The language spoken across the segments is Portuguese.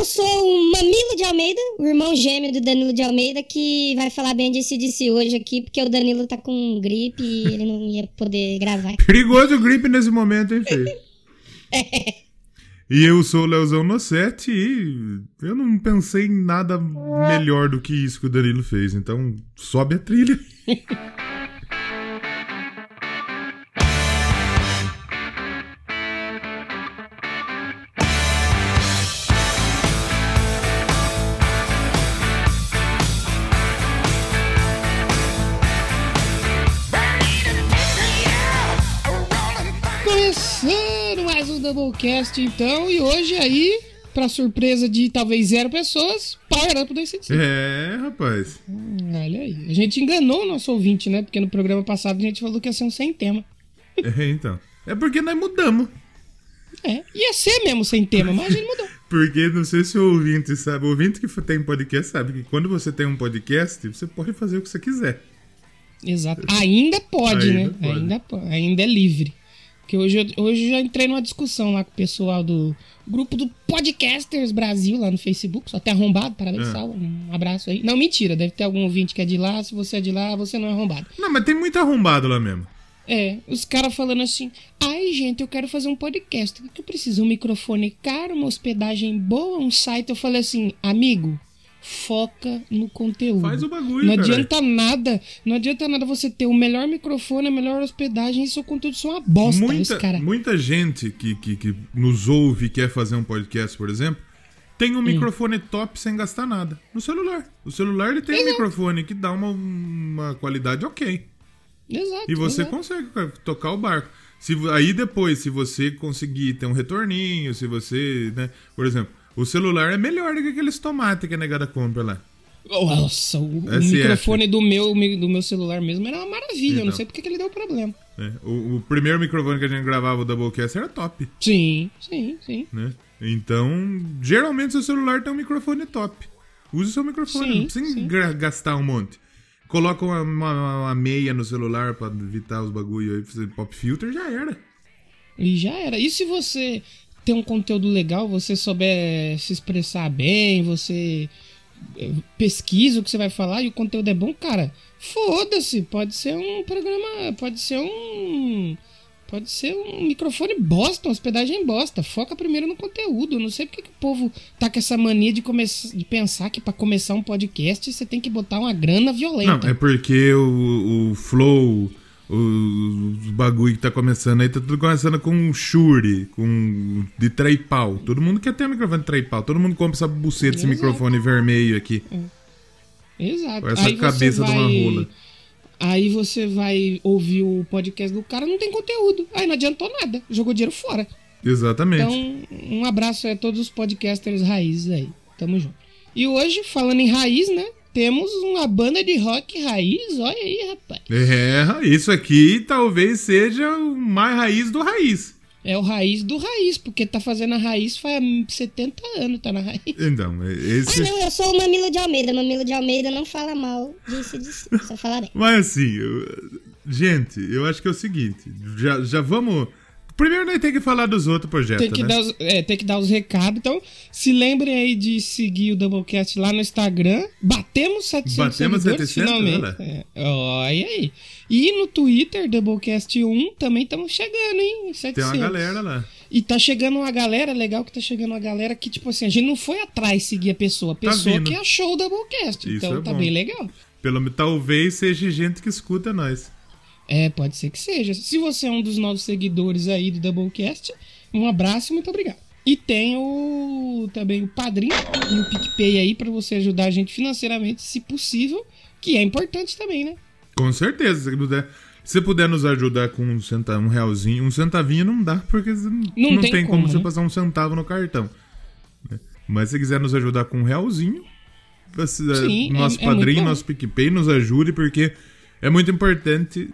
eu sou o Mamilo de Almeida, o irmão gêmeo do Danilo de Almeida, que vai falar bem de CDC hoje aqui, porque o Danilo tá com gripe e ele não ia poder gravar. Perigoso o gripe nesse momento, hein, filho? E eu sou o Leozão Nossetti e eu não pensei em nada melhor do que isso que o Danilo fez. Então, sobe a trilha. Doublecast, então, e hoje aí, pra surpresa de talvez zero pessoas, Power Up 275. É, rapaz. Olha aí. A gente enganou o nosso ouvinte, né? Porque no programa passado a gente falou que ia ser um sem tema. É, então. É porque nós mudamos. É, ia ser mesmo sem tema, mas a gente mudou. Porque não sei se o ouvinte sabe. O ouvinte que tem podcast sabe que quando você tem um podcast, você pode fazer o que você quiser. Exato. Ainda pode, Ainda né? pode. Ainda, ainda é livre. Porque hoje, eu- hoje eu já entrei numa discussão lá com o pessoal do grupo do Podcasters Brasil lá no Facebook. Só tem arrombado, parabéns, É. salve. Um abraço aí. Não, mentira, deve ter algum ouvinte que é de lá. Se você é de lá, você não é arrombado. Não, mas tem muito arrombado lá mesmo. É, os caras falando assim: ai, gente, eu quero fazer um podcast. O que que eu preciso? Um microfone caro, uma hospedagem boa, um site. Eu falei assim: amigo, foca no conteúdo. Faz o bagulho, Não adianta nada, não adianta nada você ter o melhor microfone, a melhor hospedagem e seu conteúdo são uma bosta. Muita, cara. muita gente que, que, que nos ouve e quer fazer um podcast, por exemplo, tem Hum. um microfone top sem gastar nada. No celular. O celular ele tem um Exato. microfone que dá uma, uma qualidade ok. Exato. E você exato. consegue tocar o barco. Se, aí depois, se você conseguir ter um retorninho, se você, né? Por exemplo, o celular é melhor do que aqueles tomates que a negada compra lá. Nossa, o, o microfone do meu, do meu celular mesmo era uma maravilha. Eu não Então. sei porque que ele deu problema. né? O, o primeiro microfone que a gente gravava o Doublecast era top, Sim, sim, sim. né? Então, geralmente seu celular tem um microfone top. Use o seu microfone, Sim, não precisa sim. gastar um monte. Coloca uma, uma- uma meia no celular pra evitar os bagulho aí, fazer pop filter, já era. E já era. E se você tem um conteúdo legal, você souber se expressar bem, você eh, pesquisa o que você vai falar e o conteúdo é bom, cara, foda-se. Pode ser um programa. Pode ser um. Pode ser um microfone bosta, uma hospedagem bosta. Foca primeiro no conteúdo. Eu não sei porque que o povo tá com essa mania de, começar, de pensar que pra começar um podcast você tem que botar uma grana violenta. Não, é porque o, o Flow, os bagulho que tá começando aí, tá tudo começando com um Shure, com de tripal. Todo mundo quer ter um microfone de tripal. Todo mundo compra essa buceta, esse Exato. microfone vermelho aqui. Exato. Com essa Aí cabeça de uma vai- rola. Aí você vai ouvir o podcast do cara, não tem conteúdo. Aí não adiantou nada, jogou dinheiro fora. Exatamente. Então, um abraço a todos os podcasters raízes aí. Tamo junto. E hoje, falando em raiz, né? Temos uma banda de rock raiz. Olha aí, rapaz. É, isso aqui talvez seja o mais raiz do raiz. É o raiz do raiz, porque tá fazendo a raiz faz 70 anos, tá na raiz. Então, Ah, esse. não, eu sou o Mamilo de Almeida. Mamilo de Almeida não fala mal disso, disso. Só fala bem. Mas assim, eu- gente, eu acho que é o seguinte: já, já vamos. Primeiro nós temos que falar dos outros projetos. Tem que, né? dar os, é, tem que dar os recados. Então, se lembrem aí de seguir o Doublecast lá no Instagram. Batemos 700 Batemos seguidores, 700, finalmente. olha lá. É, olha aí. E no Twitter, Doublecast1, também estamos chegando, hein? 700. Tem uma galera lá. E tá chegando uma galera, legal que tá chegando uma galera que, tipo assim, a gente não foi atrás seguir a pessoa. A Tá pessoa vindo. que achou o Doublecast. Isso então é tá bom. bem legal. Pelo, talvez seja gente que escuta nós. É, pode ser que seja. Se você é um dos novos seguidores aí do Doublecast, um abraço e muito obrigado. E tem o também o Padrinho e o PicPay aí pra você ajudar a gente financeiramente, se possível, que é importante também, né? Com certeza. Se puder, se puder nos ajudar com um, centa, um realzinho, um centavinho não dá, porque não, não tem tem, como, como, você né? passar um centavo no cartão. né? Mas se quiser nos ajudar com um realzinho, você- Sim, é- nosso é muito padrinho, bom. nosso PicPay nos ajude, porque é muito importante.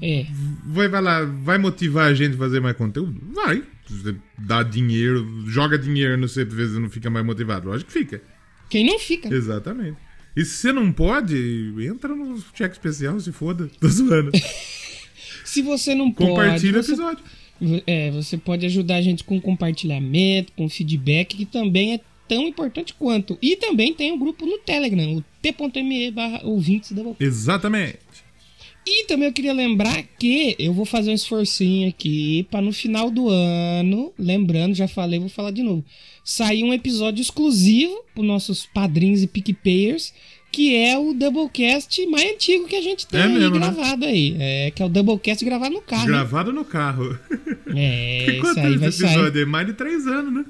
É. Vai, vai lá, vai motivar a gente a fazer mais conteúdo? Vai. Você dá dinheiro, joga dinheiro no você, às vezes não fica mais motivado. Lógico que fica. Quem não fica. Exatamente. E se você não pode, entra no cheque especial, se foda. Tô zoando. Se você não pode. Compartilha o você, episódio. é, você pode ajudar a gente com compartilhamento, com feedback, que também é tão importante quanto. E também tem um grupo no Telegram, o t.me barra ouvintes Doublecast. Exatamente. E também eu queria lembrar que eu vou fazer um esforcinho aqui para no final do ano, lembrando, já falei, vou falar de novo, sair um episódio exclusivo para nossos padrinhos e PicPayers, que é o Doublecast mais antigo que a gente tem É aí mesmo, né? gravado aí. É, que é o Doublecast gravado no carro. Gravado no carro. É, isso Quanto aí vai esse sair. episódio? É mais de três anos, né?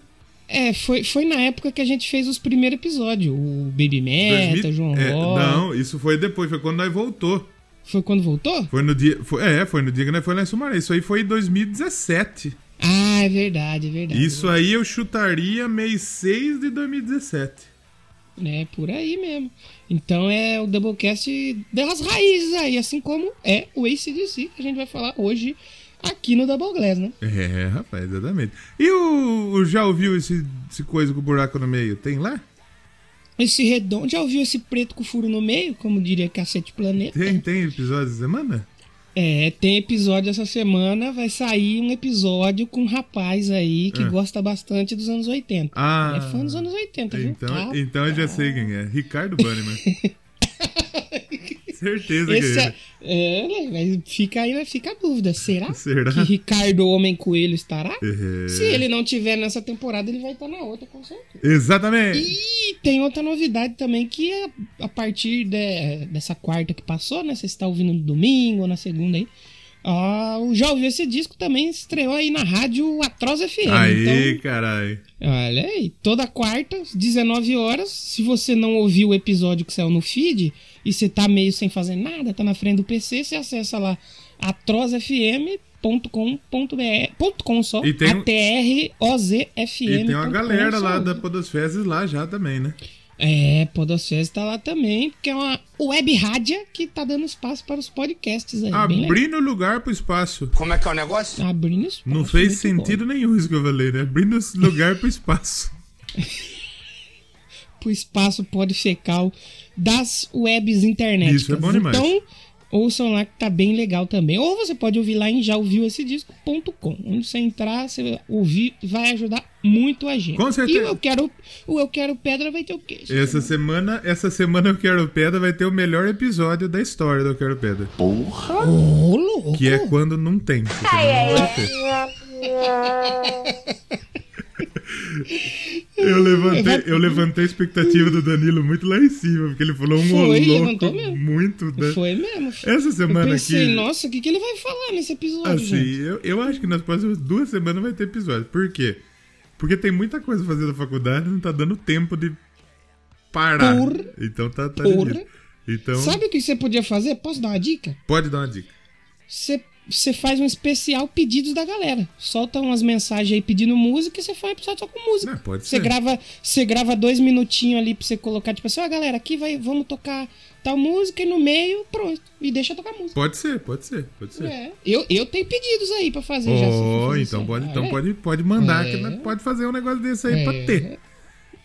É, foi, foi na época que a gente fez os primeiros episódios. O Baby Meta, 2000 João é. Não, isso foi depois, foi quando nós voltou. Foi quando voltou? Foi no dia. Foi, é, foi no dia que nós foi lá em Sumaré. Isso aí foi em 2017. Ah, é verdade, é verdade. Isso aí eu chutaria mês 6 de 2017. É, por aí mesmo. Então é o Doublecast das raízes aí, assim como é o ACDC, que a gente vai falar hoje aqui no Double Glass, né? É, rapaz, exatamente. E o, o- já ouviu esse, esse coisa com buraco no meio? Tem lá? Esse redondo, já ouviu esse preto com furo no meio, como diria Cacete Planeta? Tem, tem episódio de semana? É, tem episódio essa semana, vai sair um episódio com um rapaz aí que É. gosta bastante dos anos 80. Ah. É fã dos anos 80, viu? Então, Tá? então eu já sei quem é. Ricardo Banniman. Certeza que Esse é é, é, mas fica aí, fica a dúvida. Será, Será? que Ricardo Homem Coelho estará? É. Se ele não tiver nessa temporada, ele vai estar na outra, com certeza. Exatamente. E tem outra novidade também, que é a partir de- dessa quarta que passou, né? Você está ouvindo no domingo ou na segunda aí. Ah, o Já ouviu esse disco também estreou aí na rádio Atroz FM. Aí, Então, caralho. olha aí, toda quarta, às 19 horas. Se você não ouviu o episódio que saiu no feed e você tá meio sem fazer nada, tá na frente do PC, você acessa lá atrozfm.com.br ponto .com só, E tem A-T-R-O-Z-F-M. E tem uma galera lá da Podosfezes lá já também, né? É, Podosfera tá lá também, porque é uma web rádio que tá dando espaço para os podcasts aí. Abrindo lugar pro espaço. Como é que é o negócio? Abrindo espaço. Não fez muito bom. sentido nenhum isso que eu falei, né? Abrindo lugar pro espaço. Pro espaço podfecal das webs internet. Isso é bom demais. Então, ouçam lá que tá bem legal também. Ou você pode ouvir lá em jaouviuessedisco.com. Onde você entrar, você ouvir, vai ajudar muito a gente. Com certeza. E o Eu Quero, o eu quero Pedra vai ter o quê? Essa semana, essa semana eu quero pedra vai ter o melhor episódio da história do Eu Quero Pedra. Ô, louco! Que é quando não tem. Não vai ter. Eu levantei, eu levantei a expectativa do Danilo muito lá em cima, porque ele falou um Foi, louco levantou mesmo. muito. né? Foi mesmo. Essa Eu semana pensei, aqui. nossa, o que, que ele vai falar nesse episódio, Assim, gente? eu, eu acho que nas próximas duas semanas vai ter episódio. Por quê? Porque tem muita coisa pra fazer na faculdade não tá dando tempo de parar. Porra. Então tá, tá difícil. Então, Sabe o que você podia fazer? Posso dar uma dica? pode dar uma dica. Você, você faz um especial pedidos da galera. Solta umas mensagens aí pedindo música e você faz um episódio só com música. Não, pode você ser. grava, você grava dois minutinhos ali pra você colocar, tipo assim, ó, galera, aqui vai, vamos tocar tal música e no meio, pronto. E deixa tocar música. Pode ser, pode ser, pode ser. É. Eu, eu tenho pedidos aí pra fazer já. Oh, fazer então pode, Ah, então é? pode, pode mandar, É. que pode fazer um negócio desse aí pra É. ter.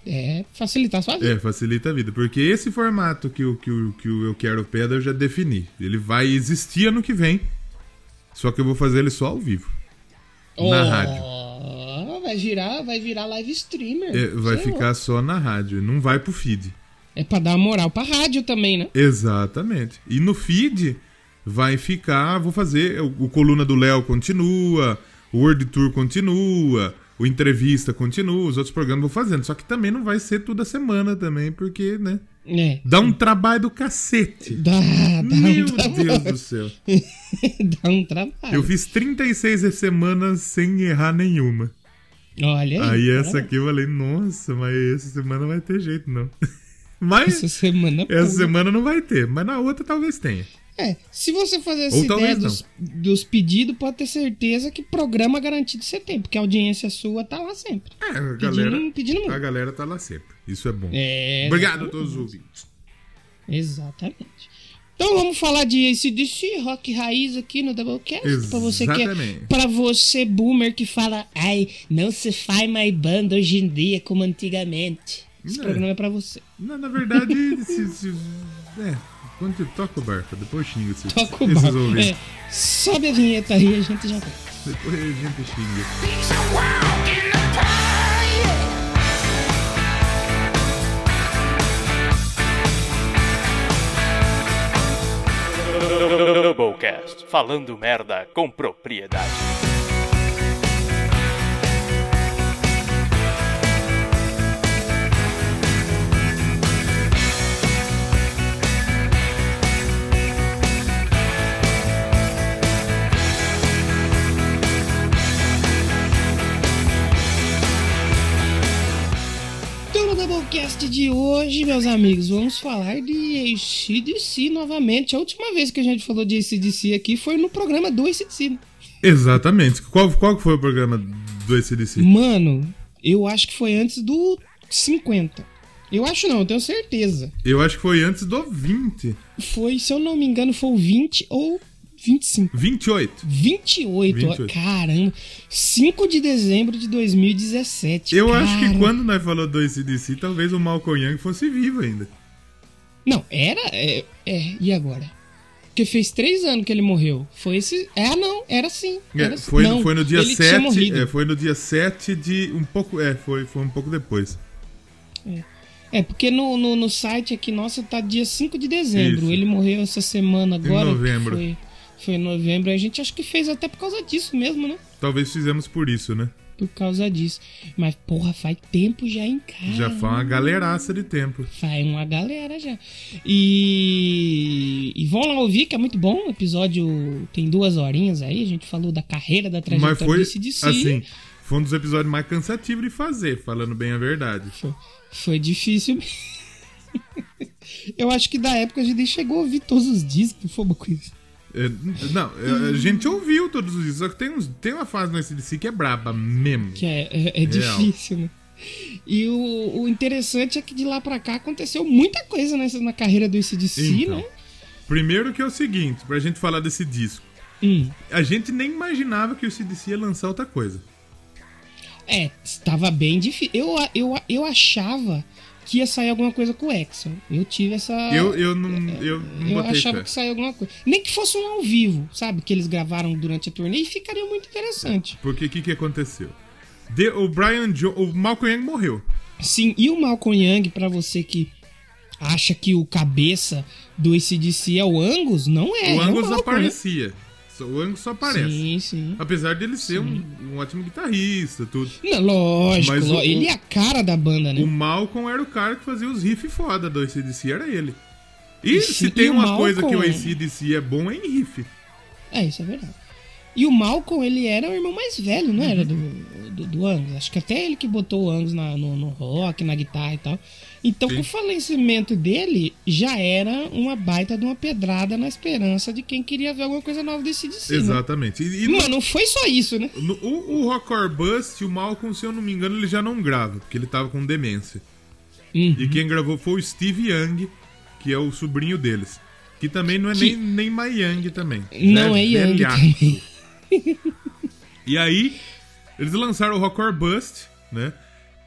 É, facilitar a sua vida. É, facilita a vida. Porque esse formato que o, que o, que o Eu Quero Pedra eu já defini. Ele vai existir ano que vem. Só que eu vou fazer ele só ao vivo. Na rádio. Vai virar, vai virar live streamer. É, vai lá. ficar só na rádio. Não vai pro feed. É pra dar moral pra rádio também, né? Exatamente. E no feed vai ficar. Vou fazer. O, o Coluna do Léo continua. O World Tour continua. O Entrevista continua. Os outros programas vou fazendo. Só que também não vai ser toda semana também, porque, né? É. Dá um trabalho do cacete. Dá, dá Meu um. Deus do céu. dá um trabalho. Eu fiz 36 semanas sem errar nenhuma. Olha aí. Aí essa cara, aqui eu falei, nossa, mas essa semana não vai ter jeito, não. Mas Essa semana. essa semana não vai ter, mas na outra talvez tenha. É, se você fazer essa Ou ideia dos, dos pedidos, pode ter certeza que programa garantido você tem, porque a audiência sua tá lá sempre. É, a Pedindo, galera, pedindo muito. a galera tá lá sempre. Isso é bom. É, Obrigado a todos os ouvintes. Exatamente. Então vamos falar de ACDC, rock raiz aqui no Doublecast. Pra você que é, pra você boomer que fala, ai, não se faz mais banda hoje em dia como antigamente. Esse É. programa é pra você. Na, na verdade, se, se- é, quando toca o barco, depois xinga esses, toca o esses barco. É, sobe a vinheta aí e a gente já. Depois a gente xinga. Doublecast, falando merda com propriedade. De hoje, meus amigos, vamos falar de ACDC novamente. A última vez que a gente falou de ACDC aqui foi no programa do ACDC. Exatamente. Qual, qual que foi o programa do ACDC? Mano, eu acho que foi antes do 50. Eu acho não, eu tenho certeza. Eu acho que foi antes do 20. Foi, se eu não me engano, foi o 20 ou 25. 28. 28, 28. ó, caramba. 5 de dezembro de 2017. Eu acho que cara. quando nós falou do ACDC, talvez o Malcolm Young fosse vivo ainda. Não, era. É, é, e agora? Porque fez três anos que ele morreu. Foi esse. É, não, era sim. É, Era, foi, não, foi no dia ele tinha 7. morrido. É, foi no dia 7 de. Um pouco. É, foi, foi um pouco depois. É, porque no, no, no site aqui, nossa, tá dia 5 de dezembro. Isso. Ele morreu essa semana agora. que novembro. Foi, foi em novembro. A gente acho que fez até por causa disso mesmo, né? Talvez fizemos por isso, né? Por causa disso. Mas, porra, faz tempo já em casa. Já foi uma galeraça de tempo. Faz uma galera já. E, e vão lá ouvir, que é muito bom. O episódio tem duas horinhas aí. A gente falou da carreira, da Mas trajetória foi. do CDC. Assim, foi um dos episódios mais cansativos de fazer, falando bem a verdade. Foi, foi difícil. Eu acho que da época a gente nem chegou a ouvir todos os discos, foi uma coisa. É, não, é, a gente ouviu todos os discos, só que tem, uns, tem uma fase no ACDC que é braba mesmo. Que é, é, é difícil, né? E o, o interessante é que de lá pra cá aconteceu muita coisa nessa, na carreira do ACDC, Então. né? Primeiro que é o seguinte, pra gente falar desse disco. Hum. A gente nem imaginava que o CDC ia lançar outra coisa. É, estava bem difícil. Eu, eu, eu achava que ia sair alguma coisa com o Exxon. Eu tive essa. Eu, eu não, eu não eu achava fé. que saiu alguma coisa. Nem que fosse um ao vivo, sabe? Que eles gravaram durante a turnê e ficaria muito interessante. Porque o que, que aconteceu? De- o Brian jo o Malcolm Young morreu. Sim, e o Malcolm Young, pra você que acha que o cabeça do ACDC é o Angus, não é. o é Angus Malcolm, aparecia. O Angus só aparece. Sim, sim. Apesar dele ser um, um ótimo guitarrista, tudo. Não, lógico, Mas o- ló- ele é a cara da banda, né? O Malcolm era o cara que fazia os riffs foda do ACDC, era ele. E Sim, se tem e o uma coisa que o Malcolm- ACDC é bom, é em riff. É, isso é verdade. E o Malcolm, ele era o irmão mais velho, não era? Do, do, do Angus. Acho que até ele que botou o Angus na- no, no rock, na guitarra e tal. Então, Sim. com o falecimento dele, já era uma baita de uma pedrada na esperança de quem queria ver alguma coisa nova desse DC. Né? Exatamente. E, e no- Mano, não foi só isso, né? no- o, o Rock or Bust, o Malcolm, se eu não me engano, ele já não grava, porque ele tava com demência. Uhum. E quem gravou foi o Steve Young, que é o sobrinho deles. Que também não é Que- nem, nem mais Young também. Não Já é Young também. E aí, eles lançaram o Rock or Bust, né?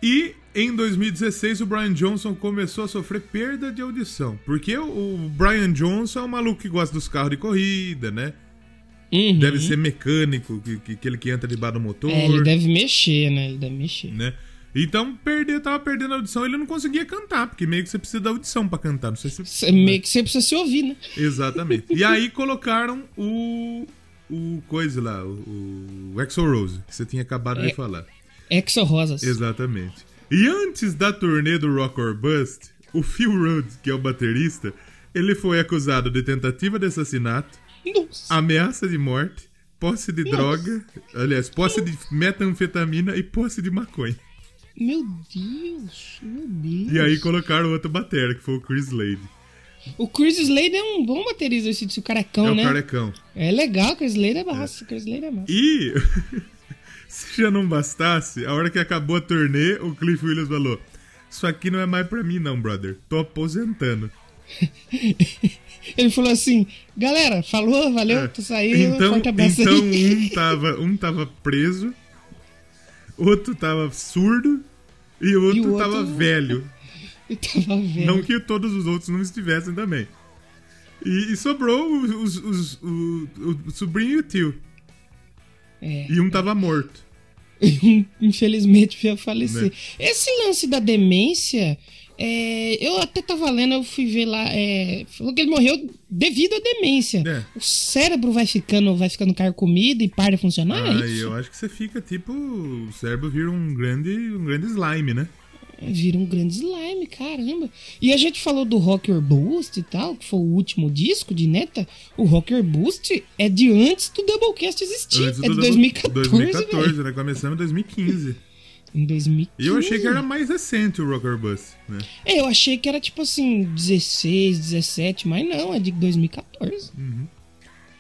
E em 2016 o Brian Johnson começou a sofrer perda de audição. Porque o, Brian Johnson é um maluco que gosta dos carros de corrida, né? Uhum. Deve ser mecânico, que, que, aquele que entra debaixo do motor. É, ele deve mexer, né? Ele deve mexer. né? Então, perder, tava perdendo a audição, ele não conseguia cantar, porque meio que você precisa da audição pra cantar, não sei se... Meio que você precisa se ouvir, né? Exatamente. E aí colocaram o... o coisa lá, o, o Exo Rose, que você tinha acabado de É. falar. Exo Rosas. Exatamente. E antes da turnê do Rock or Bust, o Phil Rhodes, que é o baterista, ele foi acusado de tentativa de assassinato, Nossa. ameaça de morte, posse de droga, aliás, posse de metanfetamina e posse de maconha. Meu Deus, meu Deus. E aí colocaram outro batera, que foi o Chris Slade. O Chris Slade é um bom baterista, esse disse o carecão, é o né? carecão. É legal, o Chris Slade é massa. O Chris Slade é massa. E, se já não bastasse, a hora que acabou a turnê, o Cliff Williams falou: Isso aqui não é mais pra mim, não, brother. Tô aposentando. Ele falou assim: galera, falou, valeu, É. tô saindo, Então, então um, tava, um tava preso, outro tava surdo e o outro, E o outro- tava velho. Tava vendo. Não que todos os outros não estivessem também. E, e sobrou os, os- os- o, o sobrinho e o tio. É. E um tava morto. Infelizmente veio a falecer. Né? Esse lance da demência, É, eu até tava lendo, eu fui ver lá. é, falou que ele morreu devido à demência. É. O cérebro vai ficando, vai ficando carcomido e para de funcionar. é Ah, eu acho que você fica tipo. O cérebro vira um grande, um grande slime, né? Vira um grande slime, caramba. E a gente falou do Rocker Boost e tal, que foi o último disco de Neta. O Rocker Boost é de antes do Doublecast existir. Antes é do de Double- 2014, 2014, velho. né? Começamos em 2015. Em 2015. E eu achei que era mais recente o Rocker Bus, né? É, eu achei que era tipo assim, 16, 17, mas não, é de 2014.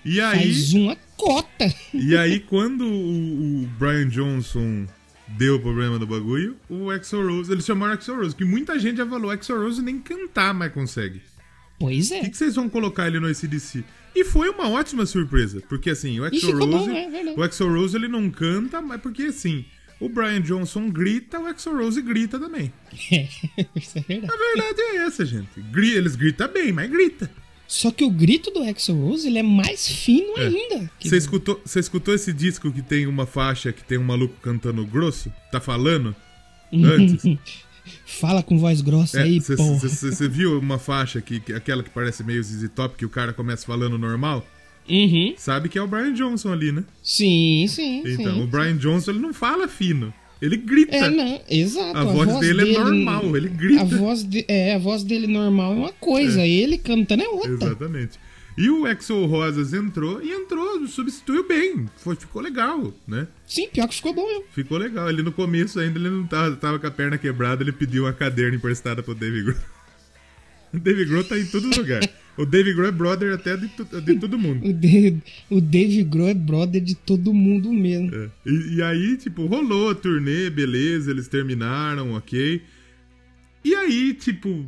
E aí, Faz uma cota. e aí quando o, o Brian Johnson deu o problema do bagulho, o Axel Rose, eles chamaram Axel Rose, que muita gente já falou, Axel Rose nem cantar mais consegue. Pois O é. que, que vocês vão colocar ele no ACDC? E foi uma ótima surpresa, porque assim, o Axel ficou bom, Rose, é o Axel Rose ele não canta, mas porque assim, o Brian Johnson grita, o Axel Rose grita também. É, isso é verdade. A verdade é essa, gente. Eles gritam bem, mas grita. Só que o grito do Axel Rose, ele é mais fino ainda. que Você escutou, você escutou esse disco que tem uma faixa que tem um maluco cantando grosso? Tá falando? Antes? Fala com voz grossa aí, Você porra. viu uma faixa que, que- aquela que parece meio ZZ Top, que o cara começa falando normal? Uhum. Sabe que é o Brian Johnson ali, né? Sim, sim, Então, sim. o Brian Johnson ele não fala fino. Ele grita. É, não, exato. A voz dele é normal, ele grita. A voz, de- é, a voz dele normal é uma coisa, ele cantando é outra. Exatamente. E o Exo Rosas entrou e entrou, substituiu bem. Foi, ficou legal, né? Sim, pior que ficou bom mesmo. Ficou legal. Ele no começo ainda ele não tava, tava com a perna quebrada, ele pediu uma cadeira emprestada pro Dave Grohl. O Dave Grohl tá em todo lugar. O Dave Grohl é brother até de, de todo mundo. O, Dave, o Dave Grohl é brother de todo mundo mesmo. É. E, e aí, tipo, rolou a turnê, beleza, eles terminaram, ok. E aí, tipo,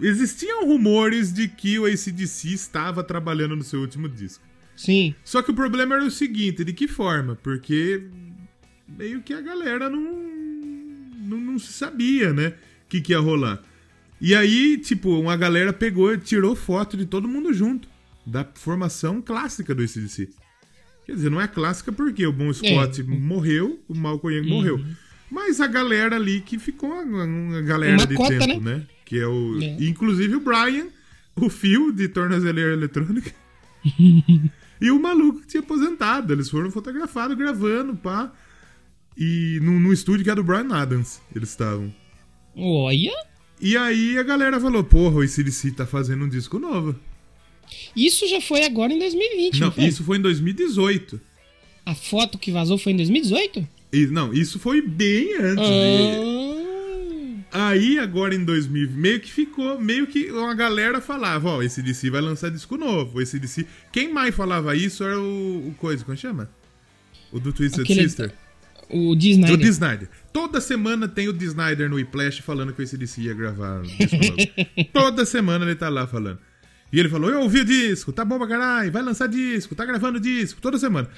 existiam rumores de que o ACDC estava trabalhando no seu último disco. Sim. Só que o problema era o seguinte, de que forma? Porque meio que a galera não, não, não se sabia, né? O que, que ia rolar. E aí, tipo, uma galera pegou e tirou foto de todo mundo junto. Da formação clássica do ACDC. Quer dizer, não é clássica porque o Bon Scott É. morreu, o Malcolm Young morreu. Mas a galera ali que ficou uma, uma galera Uma de cota, tempo, né? Que é o. É. Inclusive o Brian, o Phil de tornozeleira eletrônica. E o maluco que tinha aposentado. Eles foram fotografados, gravando, pá. E no, no estúdio que era do Brian Adams, eles estavam. Olha. E aí a galera falou, porra, o ACDC tá fazendo um disco novo. Isso já foi agora em 2020, não, Não, foi? isso foi em 2018. A foto que vazou foi em 2018? E, não, isso foi bem antes. de- Ah, Aí, agora em 2000, meio que ficou, meio que uma galera falava, ó, esse DC vai lançar disco novo, esse DC... Quem mais falava isso era o, o coisa, como chama? O do Twisted Aquele- Sister. O Disney. O D. Snyder. Toda semana tem o D. Snyder no Whiplash falando que o ACDC ia gravar. Toda semana ele tá lá falando. E ele falou, eu ouvi o disco, tá bom pra caralho, vai lançar disco, tá gravando disco, toda semana.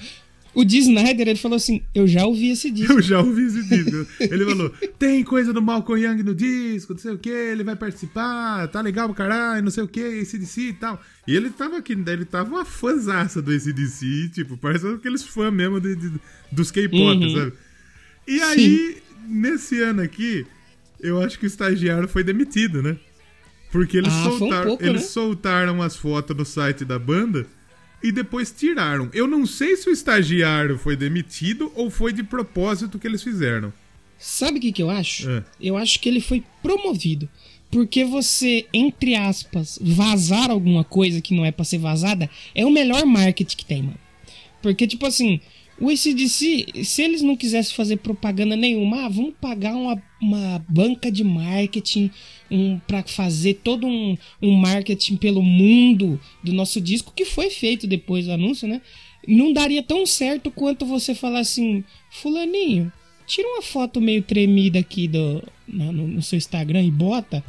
O D. Snyder, ele falou assim: Eu já ouvi esse disco. Eu já ouvi esse disco. Ele falou, tem coisa do Malcolm Young no disco, não sei o que, ele vai participar, tá legal pra caralho, não sei o que, ACDC e tal. E ele tava aqui, ele tava uma fãzaça do ACDC, tipo, parece aqueles fãs mesmo de, de- dos K-pop, Uhum. sabe? E aí, nesse ano aqui, eu acho que o estagiário foi demitido, né? Porque eles, Ah, foi um soltaram, pouco, eles né? soltaram as fotos no site da banda e depois tiraram. Eu não sei se o estagiário foi demitido ou foi de propósito que eles fizeram. Sabe o que, que eu acho? É. Eu acho que ele foi promovido. Porque você, entre aspas, vazar alguma coisa que não é pra ser vazada é o melhor marketing que tem, mano. Porque, tipo assim, o ACDC, se eles não quisessem fazer propaganda nenhuma, ah, vamos pagar uma, uma banca de marketing um, para fazer todo um, um marketing pelo mundo do nosso disco, que foi feito depois do anúncio, né? Não daria tão certo quanto você falar assim, Fulaninho, tira uma foto meio tremida aqui do, no, no seu Instagram e bota.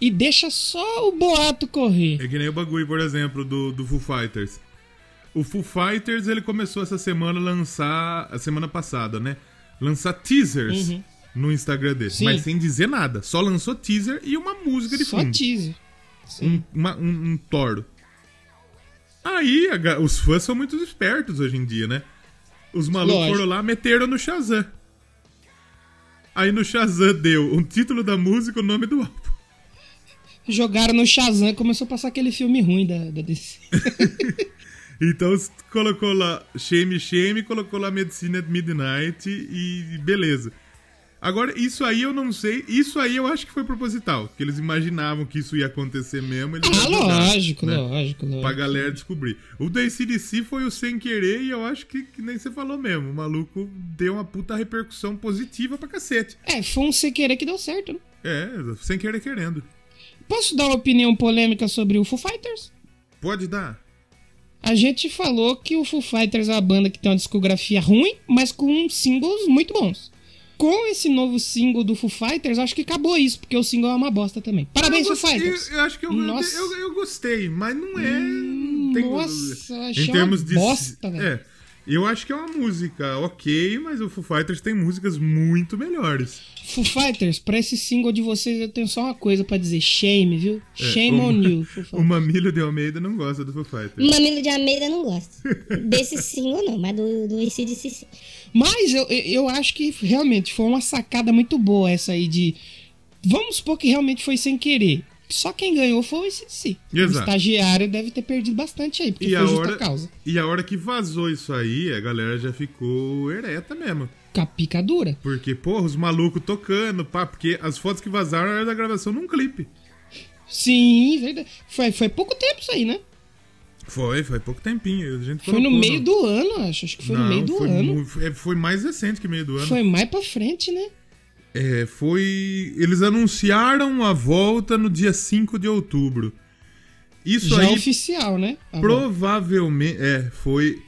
E deixa só o boato correr. É que nem o bagulho, por exemplo, do, do Foo Fighters. O Foo Fighters, ele começou essa semana a lançar, a semana passada, né? Lançar teasers Uhum. no Instagram dele. Sim. Mas sem dizer nada. Só lançou teaser e uma música de Só fundo. teaser. um, uma- um, um toro. Aí, a os fãs são muito espertos hoje em dia, né? Os malucos Lógico. foram lá, meteram no Shazam. Aí no Shazam deu o título da música e o nome do álbum. Jogaram no Shazam e começou a passar aquele filme ruim da, da DC. Então colocou lá Shame Shame, colocou lá Medicina at Midnight e beleza. Agora, isso aí eu não sei. Isso aí eu acho que foi proposital. Que eles imaginavam que isso ia acontecer mesmo. Eles ah, lógico, né? lógico, lógico. Pra galera descobrir. O da ACDC foi o sem querer e eu acho que, que, nem você falou mesmo. O maluco deu uma puta repercussão positiva pra cacete. É, foi um sem querer que deu certo, né? É, sem querer querendo. Posso dar uma opinião polêmica sobre o Foo Fighters? Pode dar. A gente falou que o Foo Fighters é uma banda que tem uma discografia ruim, mas com singles muito bons com esse novo single do Foo Fighters, acho que acabou isso, porque o single é uma bosta também. Parabéns, Foo Fighters! Eu, eu, acho que eu, eu, eu, gostei, mas não é. Hum, tem- nossa, eu achei em termos uma de. bosta, velho. É. Eu acho que é uma música ok, mas o Foo Fighters tem músicas muito melhores. Foo Fighters, pra esse single de vocês eu tenho só uma coisa pra dizer. Shame, viu? É, Shame o- on you, Foo O. Mamilo de Almeida não gosta do Foo Fighters. Mamilo de Almeida não gosto. Desse single não, mas do, do ACDC sim. Mas eu, eu eu acho que realmente foi uma sacada muito boa essa aí de. Vamos supor que realmente foi sem querer. Só quem ganhou foi o ICDC. O estagiário deve ter perdido bastante aí, porque E foi a, justa hora, causa. e a hora que vazou isso aí, a galera já ficou ereta mesmo. Com a pica dura. Porque, porra, os malucos tocando, pá, porque as fotos que vazaram eram da gravação num clipe. Sim, verdade. Foi, foi pouco tempo isso aí, né? Foi, foi pouco tempinho. A gente Foi no meio do ano, acho. Acho que foi no Não, meio do foi ano. mu- foi- foi mais recente que meio do ano. Foi mais pra frente, né? É, foi. Eles anunciaram a volta no dia 5 de outubro. Isso Já aí oficial, né? Provavelmente. É, foi.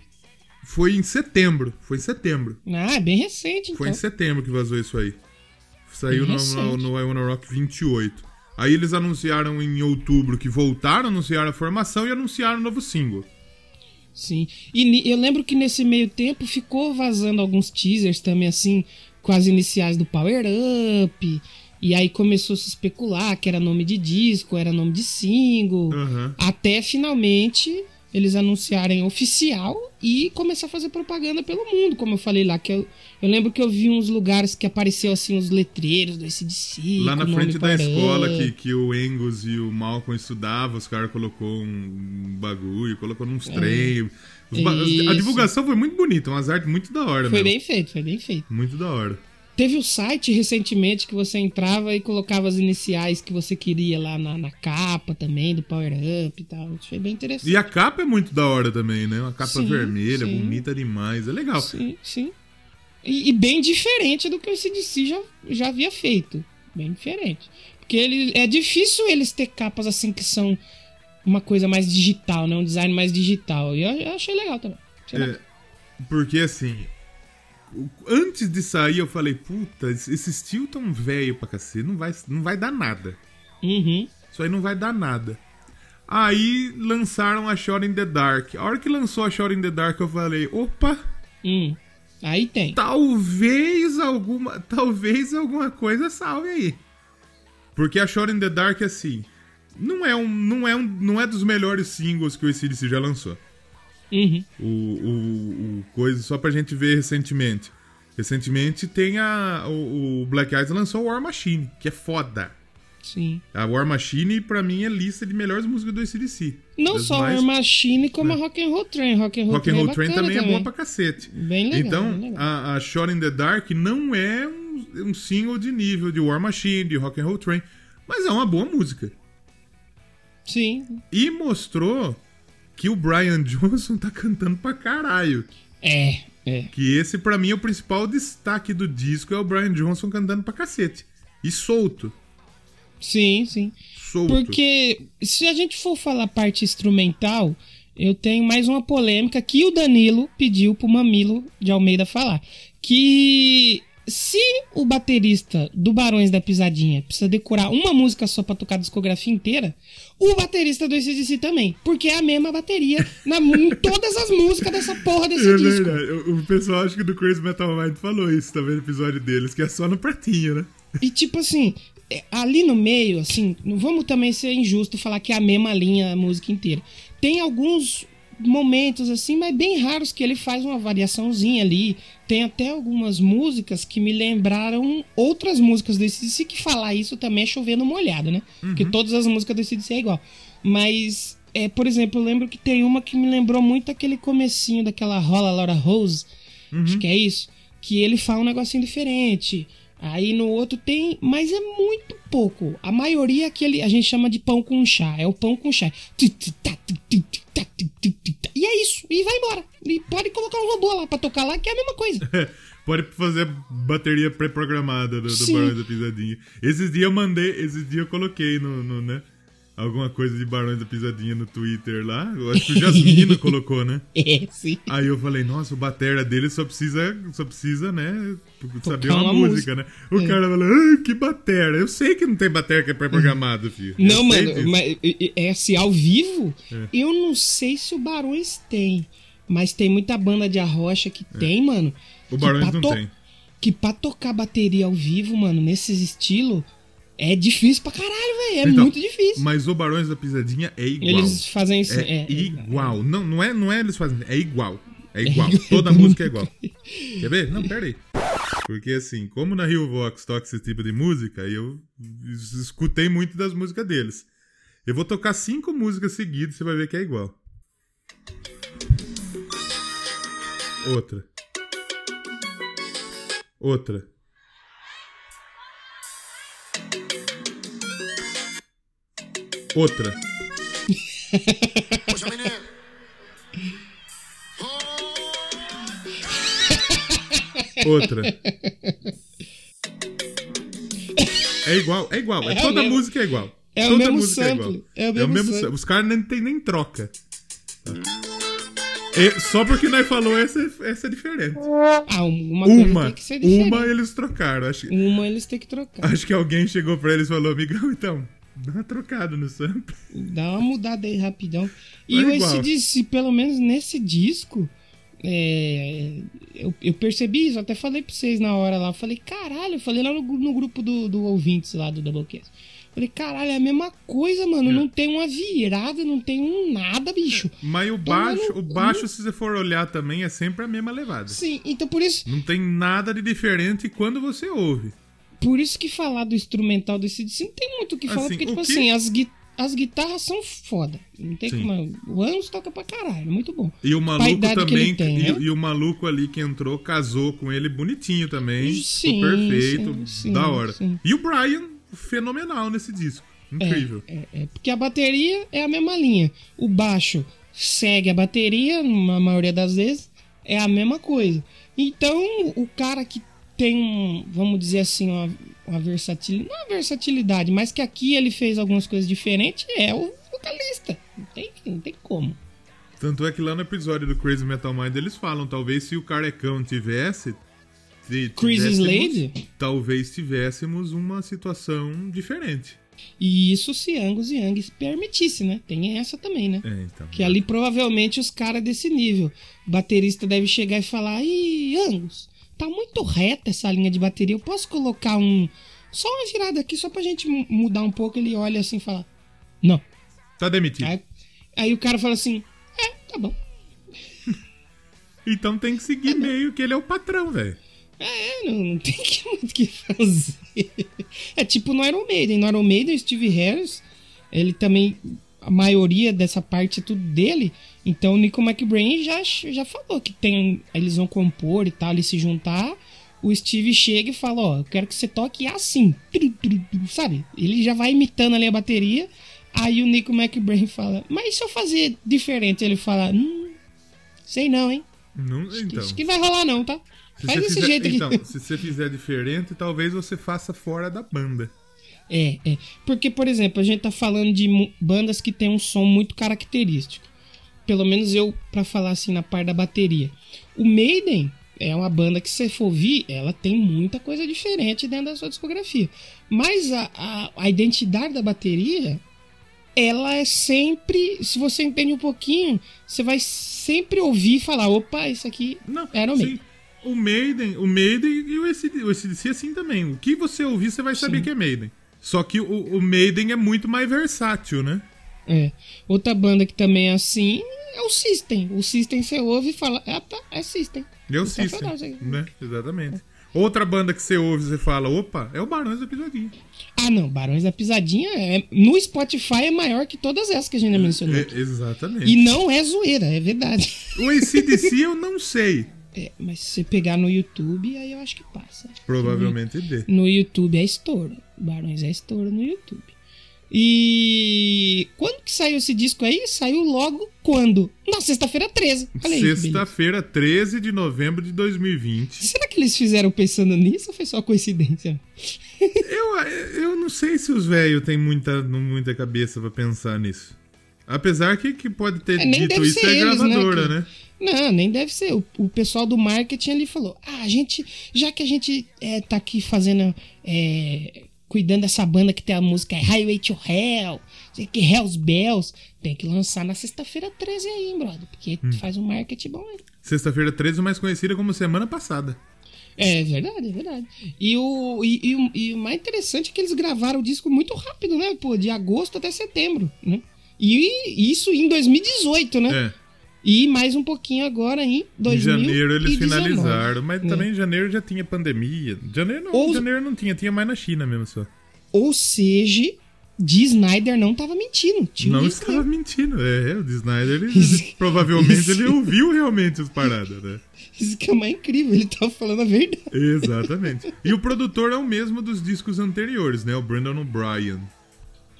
Foi em setembro. Foi em setembro. Ah, é bem recente, então. Foi em setembro que vazou isso aí. Saiu Bem no, no, no I Wanna Rock 28. Aí eles anunciaram em outubro que voltaram, anunciaram a formação e anunciaram o novo single. Sim. E eu lembro que nesse meio tempo ficou vazando alguns teasers também, assim, com as iniciais do Power Up. E aí começou a se especular que era nome de disco, era nome de single. Aham. Até finalmente eles anunciarem oficial e começar a fazer propaganda pelo mundo, como eu falei lá. Que eu, eu lembro que eu vi uns lugares que apareceu assim os letreiros do ACDC. Lá na frente da escola que, que o Angus e o Malcolm estudavam, os caras colocou um bagulho, colocou uns trem. A divulgação foi muito bonita, umas artes muito da hora, Foi meu. bem feito, foi bem feito. Muito da hora. Teve o site recentemente que você entrava e colocava as iniciais que você queria lá na, na capa também, do Power Up e tal. Isso foi bem interessante. E a capa é muito da hora também, né? Uma capa Sim, vermelha, sim. bonita demais. É legal. Sim, sim. E, e bem diferente do que o CDC já, já havia feito. Bem diferente. Porque ele, é difícil eles ter capas assim que são uma coisa mais digital, né? Um design mais digital. E eu, eu achei legal também. Achei legal. É, porque assim, antes de sair eu falei, puta, esse esse estilo tão velho pra cacete, não vai, não vai dar nada. Uhum. Isso aí não vai dar nada. Aí lançaram a Shot in the Dark. A hora que lançou a Shot in the Dark eu falei, opa, Hum. Aí tem. talvez alguma, talvez alguma coisa salve aí. Porque a Shot in the Dark assim, não é um, não é um, não é dos melhores singles que o ACDC já lançou. Uhum. o, o, o coisa só pra gente ver recentemente. Recentemente tem a. O, o Black Eyes lançou War Machine, que é foda. Sim. A War Machine, pra mim, é lista de melhores músicas do ACDC. Não só mais- a Machine, como a Rock and Roll Train. Rock and Roll, Rock and Train, Roll é Train bacana também, é boa pra cacete. Bem legal, então, bem legal. a, a Shot in the Dark não é um, um single de nível de War Machine, de Rock and Roll Train, mas é uma boa música. Sim. E mostrou que o Brian Johnson tá cantando pra caralho. É, é. Que esse, pra mim, é o principal destaque do disco, é o Brian Johnson cantando pra cacete. E solto. Sim, sim. Solto. Porque se a gente for falar parte instrumental, eu tenho mais uma polêmica que o Danilo pediu pro Mamilo de Almeida falar. Que se o baterista do Barões da Pisadinha precisa decorar uma música só pra tocar a discografia inteira, o baterista do ACDC também. Porque é a mesma bateria na, em todas as músicas dessa porra desse É disco. verdade. O, pessoal, acho que do Crazy Metal Mind falou isso também no episódio deles, que é só no pratinho, né? E tipo assim, é, ali no meio, assim, não vamos também ser injusto falar que é a mesma linha a música inteira. Tem alguns momentos assim, mas bem raros que ele faz uma variaçãozinha ali. Tem até algumas músicas que me lembraram outras músicas do ACDC, que falar isso também é chovendo molhado, né? Porque todas as músicas do ACDC é igual. Mas, é, por exemplo, eu lembro que tem uma que me lembrou muito aquele comecinho daquela Rola Laura Rose, acho que é isso, que ele fala um negocinho diferente. Aí no outro tem, mas é muito pouco. A maioria é aquele, a gente chama de pão com chá, é o pão com chá. E é isso, e vai embora. E pode colocar um robô lá pra tocar lá, que é a mesma coisa. Pode fazer bateria pré-programada do, do. Barões da Pisadinha. Esses dias eu mandei, esses dias eu coloquei no, no, né? Alguma coisa de Barões da Pisadinha no Twitter lá. Eu acho que o Jasmino colocou, né? É, sim. Aí eu falei, nossa, o batera dele só precisa, só precisa, né, saber uma, uma música, música. né? O É. cara falou, ah, que batera. Eu sei que não tem batera que é pré-programado, filho. Eu Não, mano, mas é assim, ao vivo, É. eu não sei se o Barões tem. Mas tem muita banda de arrocha que tem, mano. É. O Barões não to- tem. Que pra tocar bateria ao vivo, mano, nesses estilos, é difícil pra caralho, velho. É Então, muito difícil. Mas o Barões da Pisadinha é igual. Eles fazem isso. É, é- igual. Não, não, é, não é eles fazem. É igual. É igual. Toda música é igual. Quer ver? Não, pera aí. Porque assim, como na Rio Vox toca esse tipo de música, eu escutei muito das músicas deles. Eu vou tocar cinco músicas seguidas, você vai ver que é igual. Outra. Outra. Outra. Poxa, menino. Outra. É igual, é igual. É, É o toda mesmo- música é igual. é o toda mesmo música sample, é igual. é o mesmo sample. sample. Os caras nem tem nem troca. É, só porque nós falou essa, essa é diferente. Ah, uma Uma, tem que ser diferente. uma eles trocaram. Acho, Uma eles têm que trocar. acho que alguém chegou pra eles e falou, amigão, então, dá uma trocada no sample. Dá uma mudada aí rapidão. E É o igual. ACDC, pelo menos nesse disco, é, eu, eu percebi isso, até falei pra vocês na hora lá. Falei, caralho, eu falei lá no, no grupo do, do ouvintes lá do Doublecast. Falei, caralho, é a mesma coisa, É. mano. Não tem uma virada, não tem um nada, bicho. Mas o baixo, o baixo, se você for olhar também, é sempre a mesma levada. Sim, então por isso, Não tem nada de diferente quando você ouve. Por isso que falar do instrumental do ACDC não tem muito o que falar, Assim, porque, tipo que- assim, as, gui- as guitarras são foda. Não tem Sim. como. O Angus toca pra caralho, muito bom. E o maluco também, tem, e, né? e o maluco ali que entrou casou com ele bonitinho também. Sim, perfeito, sim, da hora. sim. E o Brian, fenomenal nesse disco. Incrível. É, é, porque a bateria é a mesma linha. O baixo segue a bateria, na maioria das vezes, é a mesma coisa. Então, o cara que tem, um, vamos dizer assim, uma, uma versatilidade, não uma versatilidade, mas que aqui ele fez algumas coisas diferentes, é o vocalista. Não tem, não tem como. Tanto é que lá no episódio do Crazy Metal Mind eles falam, talvez se o Carecão tivesse. tivéssemos- Slade? Talvez tivéssemos uma situação diferente. E isso se Angus e Young permitisse, né? Tem essa também, né? É, então. Que ali provavelmente os caras desse nível. O baterista deve chegar e falar: Ih, Angus, tá muito reta essa linha de bateria. Eu posso colocar um. Só uma virada aqui, só pra gente mu- mudar um pouco. Ele olha assim e fala: Não. Tá demitido. Aí, aí o cara fala assim: É, tá bom. Então tem que seguir meio que ele é o patrão, velho. É, não, não tem que muito o que fazer. É tipo no Iron Maiden. No Iron Maiden, o Steve Harris, ele também. A maioria dessa parte é tudo dele. Então o Nico McBrain já, já falou que tem. Eles vão compor e tal, eles se juntar. O Steve chega e fala: Ó, eu quero que você toque assim. Sabe? Ele já vai imitando ali a bateria. Aí o Nico McBrain fala: Mas e se eu fazer diferente? Ele fala: Hum, sei não, hein? Não, Acho que- então. Acho que vai rolar não, tá? Se Faz desse fizer- jeito aqui. Então, se você fizer diferente, talvez você faça fora da banda. É, é. Porque, por exemplo, a gente tá falando de bandas que tem um som muito característico. Pelo menos eu, pra falar assim, na parte da bateria. O Maiden é uma banda que, se você for ouvir, ela tem muita coisa diferente dentro da sua discografia. Mas a, a, a identidade da bateria, ela é sempre. Se você entende um pouquinho, você vai sempre ouvir e falar: opa, isso aqui Não, era o sim. Maiden. O Maiden, o Maiden e o ACDC assim também. O que você ouvir, você vai saber Sim. que é Maiden. Só que o, o Maiden é muito mais versátil, né? É. Outra banda que também é assim é o System. O System você ouve e fala, ah, tá, é System. Eu Tá System, aí. né? Exatamente. Outra banda que você ouve e você fala, opa, é o Barões da Pisadinha. Ah, não, Barões da Pisadinha é, no Spotify é maior que todas essas que a gente mencionou. É, exatamente. E não é zoeira, é verdade. O ACDC eu não sei. É, mas se você pegar no YouTube, aí eu acho que passa. Provavelmente dê. No YouTube é estouro. Barões é estouro no YouTube. E quando que saiu esse disco aí? Saiu logo quando? Na sexta-feira 13. Olha aí, que beleza. Sexta-feira, 13 de novembro de 2020. Será que eles fizeram pensando nisso ou foi só coincidência? Eu, eu não sei se os velhos têm muita, muita cabeça pra pensar nisso. Apesar que, que pode ter É, dito isso é eles, né, gravadora, que- né? Não, nem deve ser. O, o pessoal do marketing ali falou: ah, a gente, já que a gente é, tá aqui fazendo, é, cuidando dessa banda que tem a música Highway to Hell, sei que Hells Bells, tem que lançar na sexta-feira 13 aí, hein, brother, porque Hum. faz um marketing bom aí. Sexta-feira 13, mais conhecida como semana passada. É verdade, é verdade. E o, e, e o- e o mais interessante é que eles gravaram o disco muito rápido, né? Pô, de agosto até setembro, né? E isso em 2018, né? É. E mais um pouquinho agora em Em 2019. janeiro eles finalizaram, mas né? também em janeiro já tinha pandemia. Janeiro não, Ou- janeiro não tinha, tinha mais na China mesmo só. Ou seja, D. Snyder não tava mentindo. Não estava mentindo. É, o de Snyder, ele, provavelmente ele ouviu realmente as paradas, né? Isso que é mais incrível, ele tava falando a verdade. Exatamente. E o produtor é o mesmo dos discos anteriores, né? O Brandon O'Brien.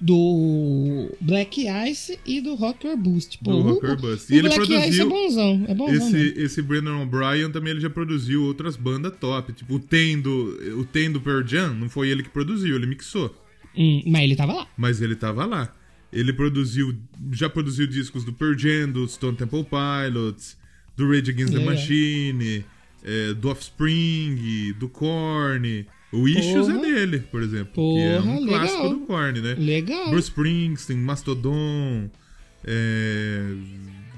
Do Black Ice e do Rocker Boost. Pô, Do Rocker o- Boost. E ele Black Ice é produziu bonzão. É bonzão. Esse, mesmo. esse Brandon O'Brien também ele já produziu outras bandas top. Tipo, o Tem do, o Tem do Pearl Jam não foi ele que produziu, ele mixou. Hum, mas ele tava lá. Mas ele tava lá. Ele produziu, já produziu discos do Pearl Jam, do Stone Temple Pilots, do Rage Against the É. Machine, é, do Offspring, do Korn. O Issues é Porra. dele, por exemplo. que é Porra, um clássico legal. do Korn, né? Legal. Bruce Springsteen, Mastodon, é...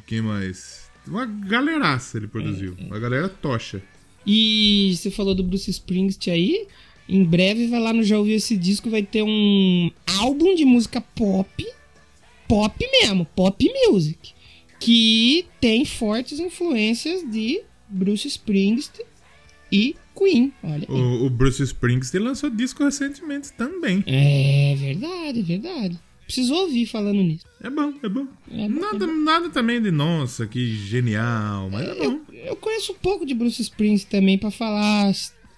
quem mais? Uma galeraça ele produziu. É, Uma galera tocha. E você falou do Bruce Springsteen aí. Em breve vai lá no Já Ouviu Esse Disco, vai ter um álbum de música pop. Pop mesmo, pop music. Que tem fortes influências de Bruce Springsteen e Queen. Olha aí. O, o Bruce Springsteen lançou disco recentemente também. É verdade, é verdade. Preciso ouvir falando nisso. É bom, é bom. É bom, nada, nada também de nossa, que genial, mas é bom. Eu, eu conheço um pouco de Bruce Springsteen também pra falar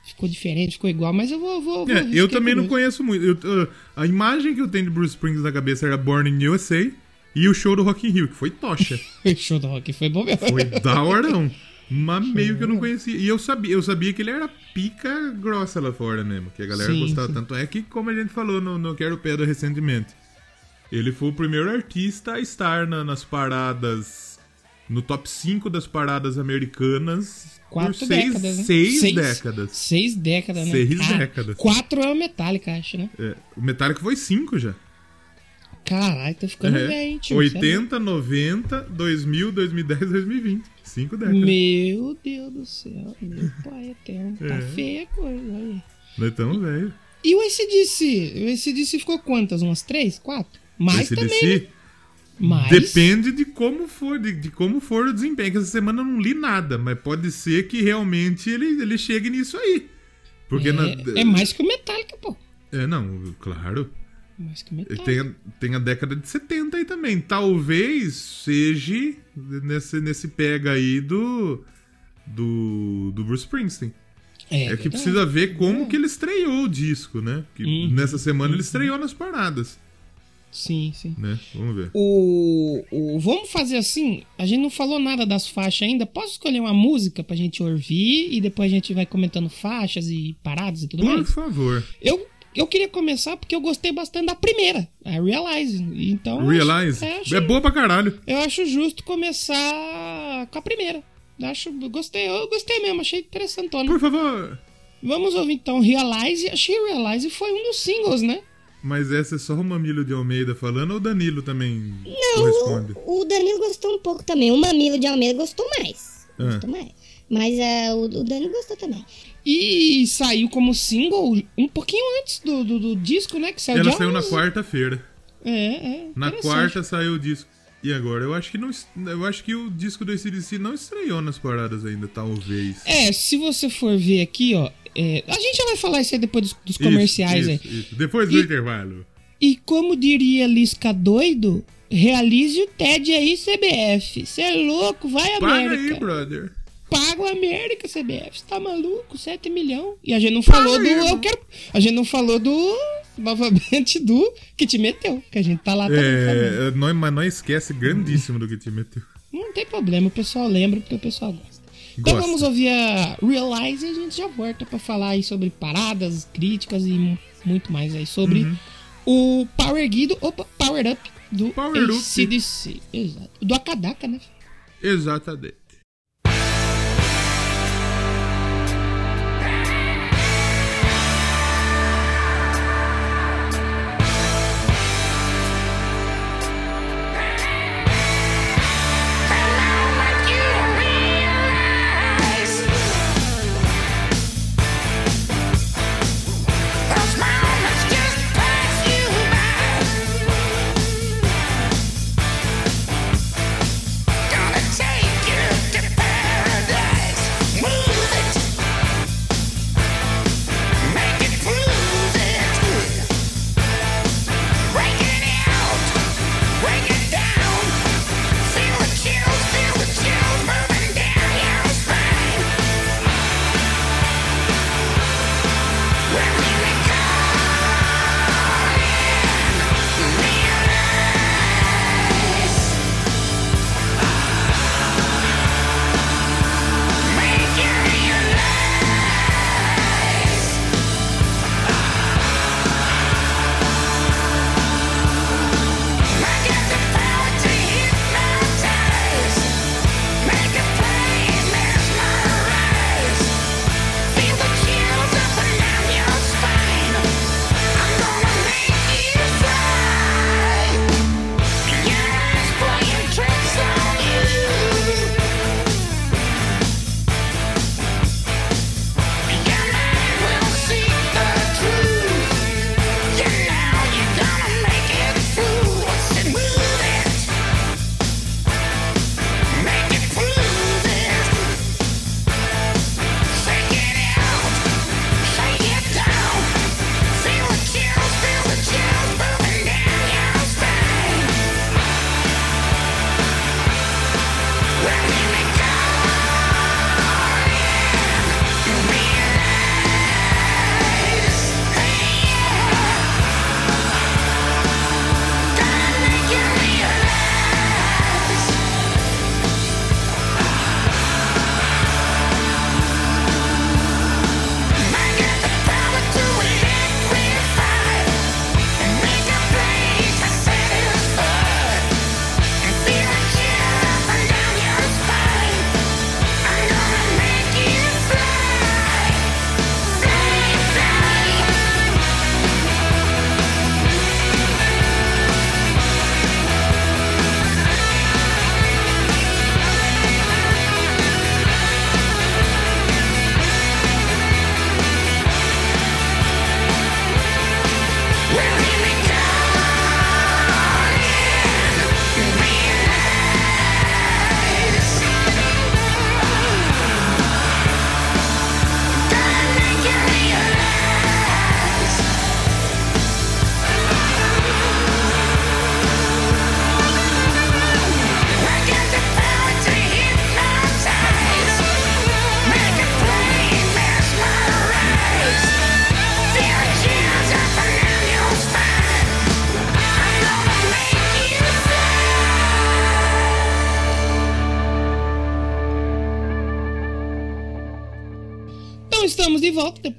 ficou diferente, ficou igual, mas eu vou. vou, vou É, eu fiquei também não conheço muito. Eu- a imagem que eu tenho de Bruce Springsteen na cabeça era Born in USA e o show do Rock in Rio, que foi tocha. O show do rock foi bom mesmo. Foi da hora, Mas meio que eu não conhecia. E eu sabia, eu sabia que ele era pica grossa lá fora mesmo. Que a galera Sim, gostava sim. tanto. É que, como a gente falou no, no Quero Pedra recentemente, ele foi o primeiro artista a estar na- nas paradas. No top 5 das paradas americanas Quatro por seis, décadas, né? seis, Seis. décadas. Seis décadas, né? Seis Ah, décadas. Quatro é o Metallica, acho, né? É, o Metallica foi 5 já. Caralho, tô ficando É. velho, tio. é 80, 90, 2000, 2010, 2020. 5 décadas. Meu Deus do céu, meu pai eterno. Tá É. feia a coisa, aí. Nós estamos velho. E o ACDC? O ACDC ficou quantas? Umas três? Quatro? Mais Esse também, né? Mais? Depende de como for, de, de como for o desempenho. Essa semana eu não li nada, mas pode ser que realmente ele, ele chegue nisso aí. Porque é, na, é mais que o Metallica, pô. É, não, claro. Mais que. Tem a, tem a década de 70 aí também. Talvez seja nesse, nesse pega aí do, do, do Bruce Springsteen. É, que verdade. precisa ver como que ele estreou o disco, né? Que Uhum, nessa semana ele estreou nas paradas, Sim, sim. né? Vamos ver. O, o- vamos fazer assim. A gente não falou nada das faixas ainda. Posso escolher uma música pra gente ouvir e depois a gente vai comentando faixas e paradas e tudo Por mais? favor. Eu, eu queria começar porque eu gostei bastante da primeira, a Realize. Então, Realize. É, acho- É boa pra caralho. eu acho justo começar com a primeira. Acho, eu gostei, eu gostei mesmo, achei interessantona. Por favor. Vamos ouvir então Realize. Achei Realize foi um dos singles, né? Mas essa é só o Mamilo de Almeida falando ou o Danilo também Não, corresponde? o, o Danilo gostou um pouco também. O Mamilo de Almeida gostou mais. Ah. Gostou mais. Mas é, o, o Danilo gostou também. E saiu como single um pouquinho antes do, do, do disco, né? Que saiu Ela saiu na 11. quarta-feira. É, é. Na quarta saiu o disco. E agora? Eu acho que não. Eu acho que o disco do ACDC não estreou nas paradas ainda, talvez. É, se você for ver aqui, ó. é, a gente já vai falar isso aí depois dos, dos comerciais Isso, aí. isso, isso. Depois do E- intervalo. E como diria Lisca doido, realize o TED aí, CBF. Você é louco, vai Paga América. aí, brother. Paga o América, CBF. Você tá maluco? 7 milhões. E a gente não falou do. eu quero. A gente não falou do. Novamente do que te meteu. Que a gente tá lá também falando. É, mas não esquece grandíssimo do que te meteu. Não tem problema, o pessoal lembra porque o pessoal gosta. Então Gosta. vamos ouvir a Realize e a gente já volta pra falar aí sobre paradas, críticas e mu- muito mais aí sobre o Power Guido, opa, Power Up do Uhum. Power Up. ACDC. Exato. Do Akadaka, né? Exatamente.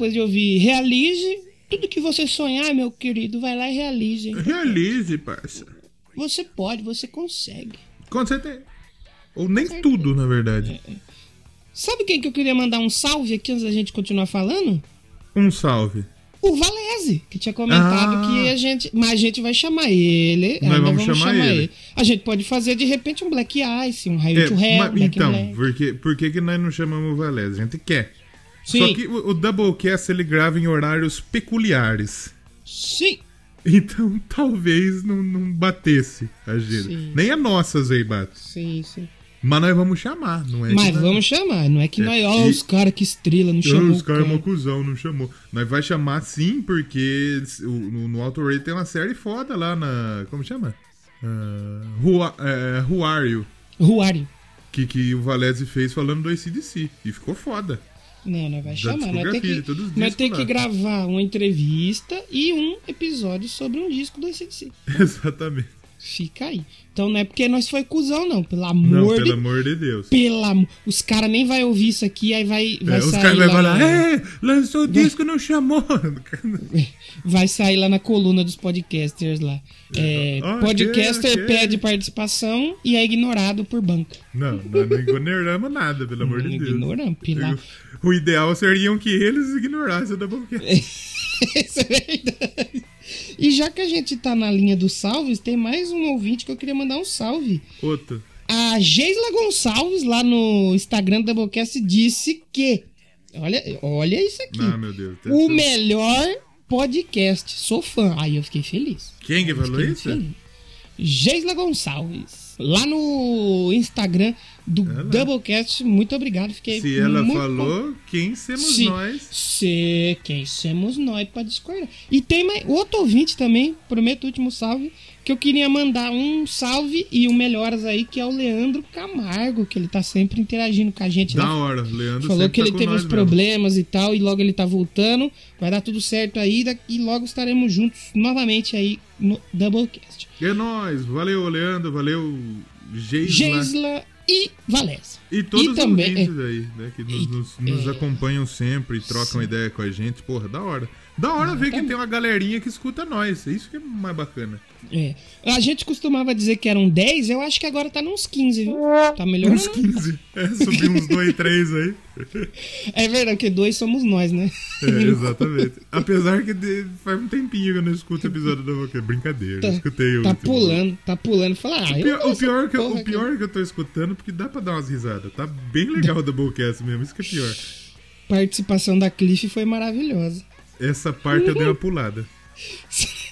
Depois de ouvir Realize. Tudo que você sonhar, meu querido, vai lá e realize. hein? Realize, parça. Você pode, você consegue. Com certeza. Ou nem tudo, na verdade. Sabe quem que eu queria mandar um salve aqui antes da gente continuar falando? Um salve. O Valese, que tinha comentado Ah. que a gente. Mas a gente vai chamar ele. Nós ainda vamos chamar ele. A gente pode fazer de repente um Black Ice, um Raio É, to Hell, então, Black. por que, por que, que nós não chamamos o Valese? A gente quer. Sim. Só que o, o Doublecast ele grava em horários peculiares. Sim. Então talvez não, não batesse a gira. Sim. Nem a nossa aí bate. Sim, sim. Mas nós vamos chamar, não é? Mas nós- vamos chamar, não é que É, nós, ó, e- os caras que estrela, não Ah, chamou os caras é cara. uma cuzão, não chamou. Nós vai chamar sim, porque no, no Auto Raid tem uma série foda lá na. Como chama? Uh, who, Are- é, Who Are You? Ruário. Que, que o Valese fez falando do ACDC. E ficou foda. Não, nós vai chamar. Nós tem discografia, que, nós tem que gravar uma entrevista e um episódio sobre um disco do ACDC. Exatamente. Fica aí. Então não é porque nós foi cuzão, não. Pelo Não, amor pelo de amor de Deus. Pelo amor. Os caras nem vai ouvir isso aqui, aí vai, vai É, os sair caras vão falar, na- é, lançou o disco, não chamou. Vai sair lá na coluna dos podcasters lá. É, Ok, podcaster ok. pede participação e é ignorado por banca. Não, nós não ignoramos nada, pelo amor de Deus. Ignoramos, pela... O ideal seria que eles ignorassem o Doublecast. Isso é verdade. E já que a gente tá na linha dos salves, tem mais um ouvinte que eu queria mandar um salve. Outro. A Geisla Gonçalves, lá no Instagram do Doublecast, disse que. Olha, olha isso aqui. Ah, meu Deus. o melhor podcast. Sou fã. Aí eu fiquei feliz. Quem que falou isso? feliz. Geisla Gonçalves. Lá no Instagram do Ela. Doublecast. Muito obrigado. Fiquei Se ela falou, quem somos Se- nós? Se quem somos nós pra discordar. E tem mais outro ouvinte também, prometo o último salve, que eu queria mandar um salve e um melhoras aí, que é o Leandro Camargo, que ele tá sempre interagindo com a gente Da lá. hora, Leandro Falou que tá ele com teve uns mesmo. problemas e tal, e logo ele tá voltando. Vai dar tudo certo aí, e logo estaremos juntos novamente aí no Doublecast. É nóis, valeu, Leandro, valeu, Geisla. Geisla e Valécia. E todos e os também- ouvintes aí, né, que nos, nos- nos acompanham sempre e trocam ideia com a gente. Porra, da hora. Da hora ver que tem uma galerinha que escuta nós. Isso que é mais bacana. É. A gente costumava dizer que eram 10, eu acho que agora tá nos 15, viu? Tá melhorando. Uns 15. É, subiu uns 2, 3 aí. É verdade, que dois somos nós, né? É, exatamente. Apesar que faz um tempinho que eu não escuto episódio da Boca. Brincadeira, eu escutei o Tá último. pulando, tá pulando. Fala, ah, O pior, o, pior que, eu- o aqui. pior que eu tô escutando, porque dá pra dar umas risadas. Tá bem legal o Doublecast mesmo, isso que é pior. Participação da Cliff foi maravilhosa. Essa parte eu dei uma pulada.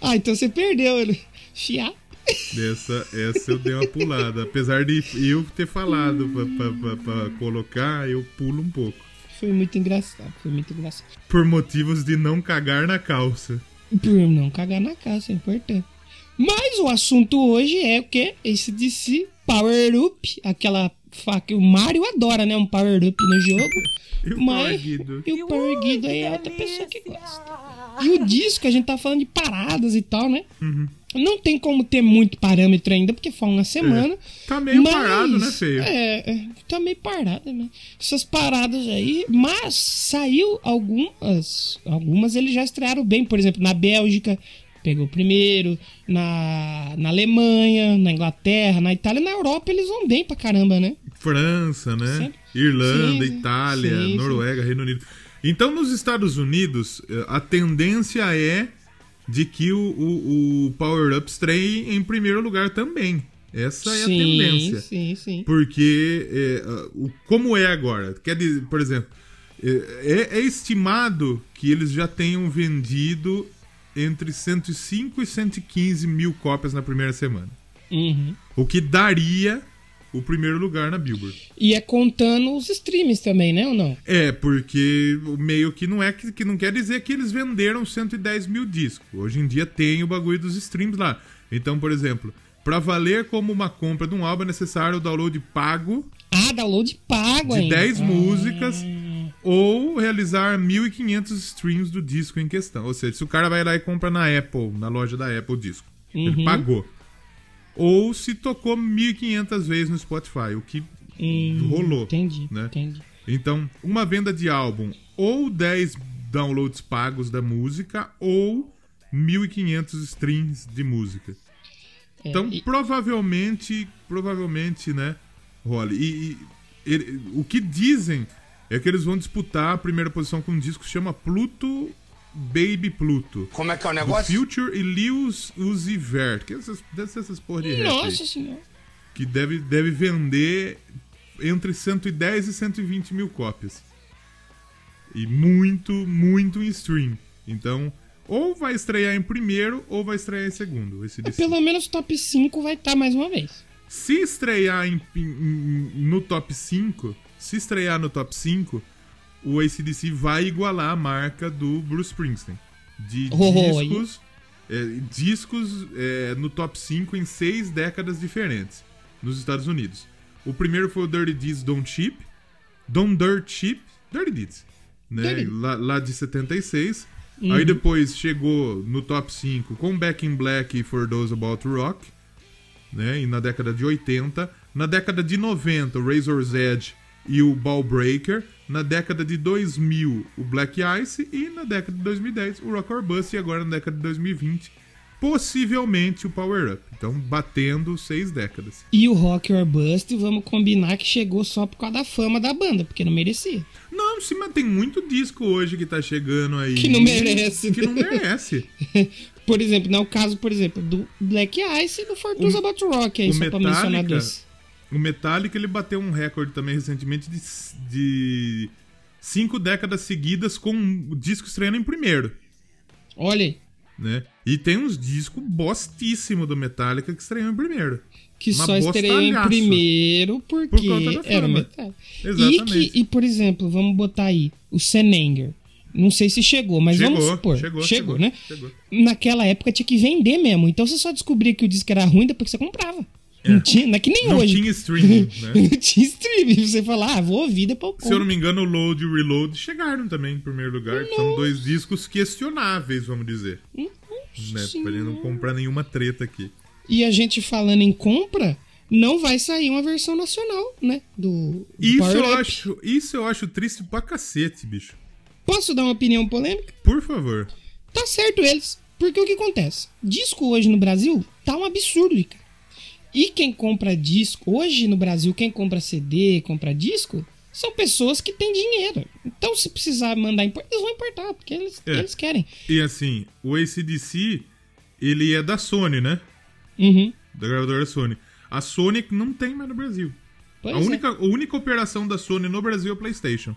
Ah, então você perdeu, né? Fiar. Essa, essa eu dei uma pulada. Apesar de eu ter falado pra colocar, eu pulo um pouco. Foi muito engraçado, foi muito engraçado. Por motivos de não cagar na calça. Por não cagar na casa, é importante. Mas o assunto hoje é o quê? Esse DC Power Up, aquela faca. O Mario adora, né? Um Power Up no jogo. E o Mas Power e o Power Guido aí é outra pessoa que gosta. E o disco, a gente tá falando de paradas e tal, né? Uhum. Não tem como ter muito parâmetro ainda, porque foi uma semana. Tá meio mas, parado, né, feio? É, é, tá meio parado, né? Essas paradas aí. Mas saiu algumas. Algumas eles já estrearam bem. Por exemplo, na Bélgica, pegou primeiro. Na, na Alemanha, na Inglaterra, na Itália. Na Europa eles vão bem pra caramba, né? França, né? Sempre. Irlanda, Sim, Itália, sim, sim. Noruega, Reino Unido. Então, nos Estados Unidos, eh, a tendência é de que o, o, o Power Up estreie em primeiro lugar também. Essa é a sim, tendência. sim, sim. Porque, é, o, como é agora? Quer dizer, por exemplo, é, é- é estimado que eles já tenham vendido entre 105 e 115 mil cópias na primeira semana. Uhum. O que daria o primeiro lugar na Billboard. E é contando os streams também, né? Ou não? É, porque o meio que não é que, que não quer dizer que eles venderam 110 mil discos. Hoje em dia tem o bagulho dos streams lá. Então, por exemplo, para valer como uma compra de um álbum é necessário o download pago Ah, download pago de ainda. 10 Ah. músicas ou realizar 1.500 streams do disco em questão. Ou seja, se o cara vai lá e compra na Apple, na loja da Apple o disco, ele Uhum. pagou. Ou se tocou 1.500 vezes no Spotify, o que Hum, rolou. Entendi, né? entendi. Então, uma venda de álbum ou 10 downloads pagos da música ou 1.500 streams de música. É, Então, e- provavelmente, provavelmente, né, Rolly, e, e ele- o que dizem é que eles vão disputar a primeira posição com um disco que chama Pluto Baby Pluto. Como é que é o Do negócio? Future e Lewis Uzi Vert, que é essas, dessas essas porra de rap aí, Nossa senhora. que deve, deve vender entre 110 e 120 mil cópias. E muito, muito em stream. Então, ou vai estrear em primeiro ou vai estrear em segundo. Esse DC. Pelo menos top 5 vai estar mais uma vez. Se estrear em- em- no top 5, se estrear no top 5, o ACDC vai igualar a marca do Bruce Springsteen. De Oh, aí. discos, é, discos é, no top 5 em seis décadas diferentes nos Estados Unidos. O primeiro foi o Dirty Deeds Don't Cheap, Don't Dirt Cheap, Dirty Deeds, né? Dirty. Lá, lá de 76. Aí depois chegou no top 5 com Back in Black e For Those About to Rock né? E na década de 80. Na década de 90, o Razor's Edge e o Ball Breaker. Na década de 2000, o Black Ice. E na década de 2010, o Rock or Bust. E agora na década de 2020, possivelmente o Power Up. Então, batendo seis décadas. E o Rock or Bust, vamos combinar que chegou só por causa da fama da banda, porque não merecia. Não, sim, mas tem muito disco hoje que tá chegando aí. Que não merece, Que não né? merece. Por exemplo, não é o caso, por exemplo, do Black Ice e do About to Rock, aí, o só pra mencionar Metallica- dois. O Metallica ele bateu um recorde também recentemente de, de cinco décadas seguidas com o disco estreando em primeiro. Olha aí, né? E tem uns discos bostíssimos do Metallica que estreiam em primeiro. que Uma só estreou em primeiro Por porque da era. Metallica. E, Exatamente. que, e, por exemplo, vamos botar aí o Senenger. Não sei se chegou, mas Chegou, vamos supor. chegou, Chegou, chegou, né? chegou. Naquela época tinha que vender mesmo. Então você só descobria que o disco era ruim depois que você comprava. Não, tinha, não é que nem Não hoje. tinha streaming, né? não tinha streaming. Você falar, ah, vou ouvir depois eu Se eu não me engano, o Load e o Reload chegaram também em primeiro lugar. São dois discos questionáveis, vamos dizer. Né? Pra ele não comprar nenhuma treta aqui. E a gente falando em compra, não vai sair uma versão nacional, né? Do, do Isso Power eu, Up. acho, isso eu acho triste pra cacete, bicho. Posso dar uma opinião polêmica? Por favor. Tá certo eles. Porque o que acontece? Disco hoje no Brasil tá um absurdo, cara. E quem compra disco, hoje no Brasil, quem compra CD, compra disco, são pessoas que têm dinheiro. Então, se precisar mandar importar, eles vão importar, porque eles, É. eles querem. E assim, o ACDC, ele é da Sony, né? Uhum. Da gravadora Sony. A Sony não tem mais no Brasil. Pois a, é. única, a única operação da Sony no Brasil é o PlayStation.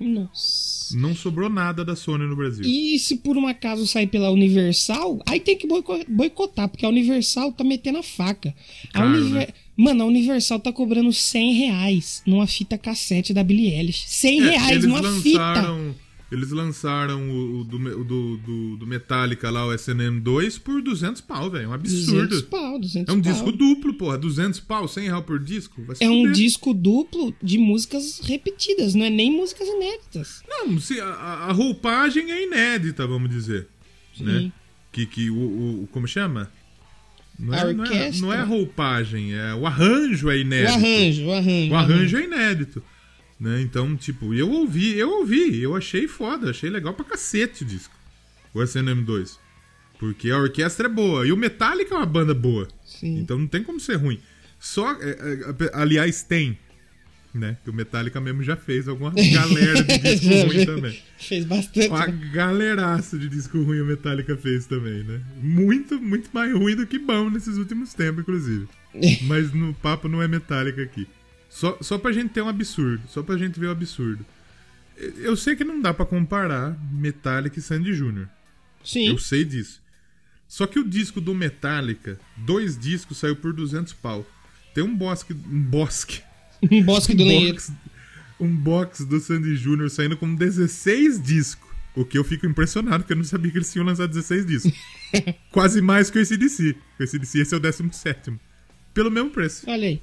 Nossa. Não sobrou nada da Sony no Brasil. E se por um acaso sair pela Universal, aí tem que boico- boicotar, porque a Universal tá metendo a faca. A Caro, Univer- né? Mano, a Universal tá cobrando 100 reais numa fita cassete da Billie Eilish. 100 É, reais eles numa fita. Eles lançaram o, o do, o do, do, do Metallica lá, o SNM2, por 200 pau, velho. É um 200 absurdo. pau, 200 É um pau. disco duplo, porra. 200 pau, 100 real por disco. É um disco duplo de músicas repetidas, não é nem músicas inéditas. Não, se a, a- roupagem é inédita, vamos dizer. Né? Que, que o, o- Como chama? Não é, não, é, não é a roupagem, é o arranjo é O inédito. arranjo, o arranjo. O arranjo é inédito. Né? Então, tipo, eu ouvi, eu ouvi, eu achei foda, achei legal pra cacete o disco. O SNM2. Porque a orquestra é boa. E o Metallica é uma banda boa. Sim. Então não tem como ser ruim. Só. é, é, aliás, tem. Né? Que o Metallica mesmo já fez alguma galera de disco ruim também. Fez bastante. Uma galeraça de disco ruim o Metallica fez também, né? Muito, muito mais ruim do que bom nesses últimos tempos, inclusive. Mas no papo não é Metallica aqui. Só, só pra gente ter um absurdo. Só pra gente ver o absurdo. Eu sei que não dá pra comparar Metallica e Sandy Jr. Sim. Eu sei disso. Só que o disco do Metallica, dois discos, saiu por 200 pau. Tem um bosque. Um bosque. Um bosque do lenheiro. box, um box do Sandy Jr. saindo com 16 discos. O que eu fico impressionado, porque eu não sabia que eles tinham lançado 16 discos. Quase mais que o ACDC. O ACDC esse é o 17. Pelo mesmo preço. Olha aí.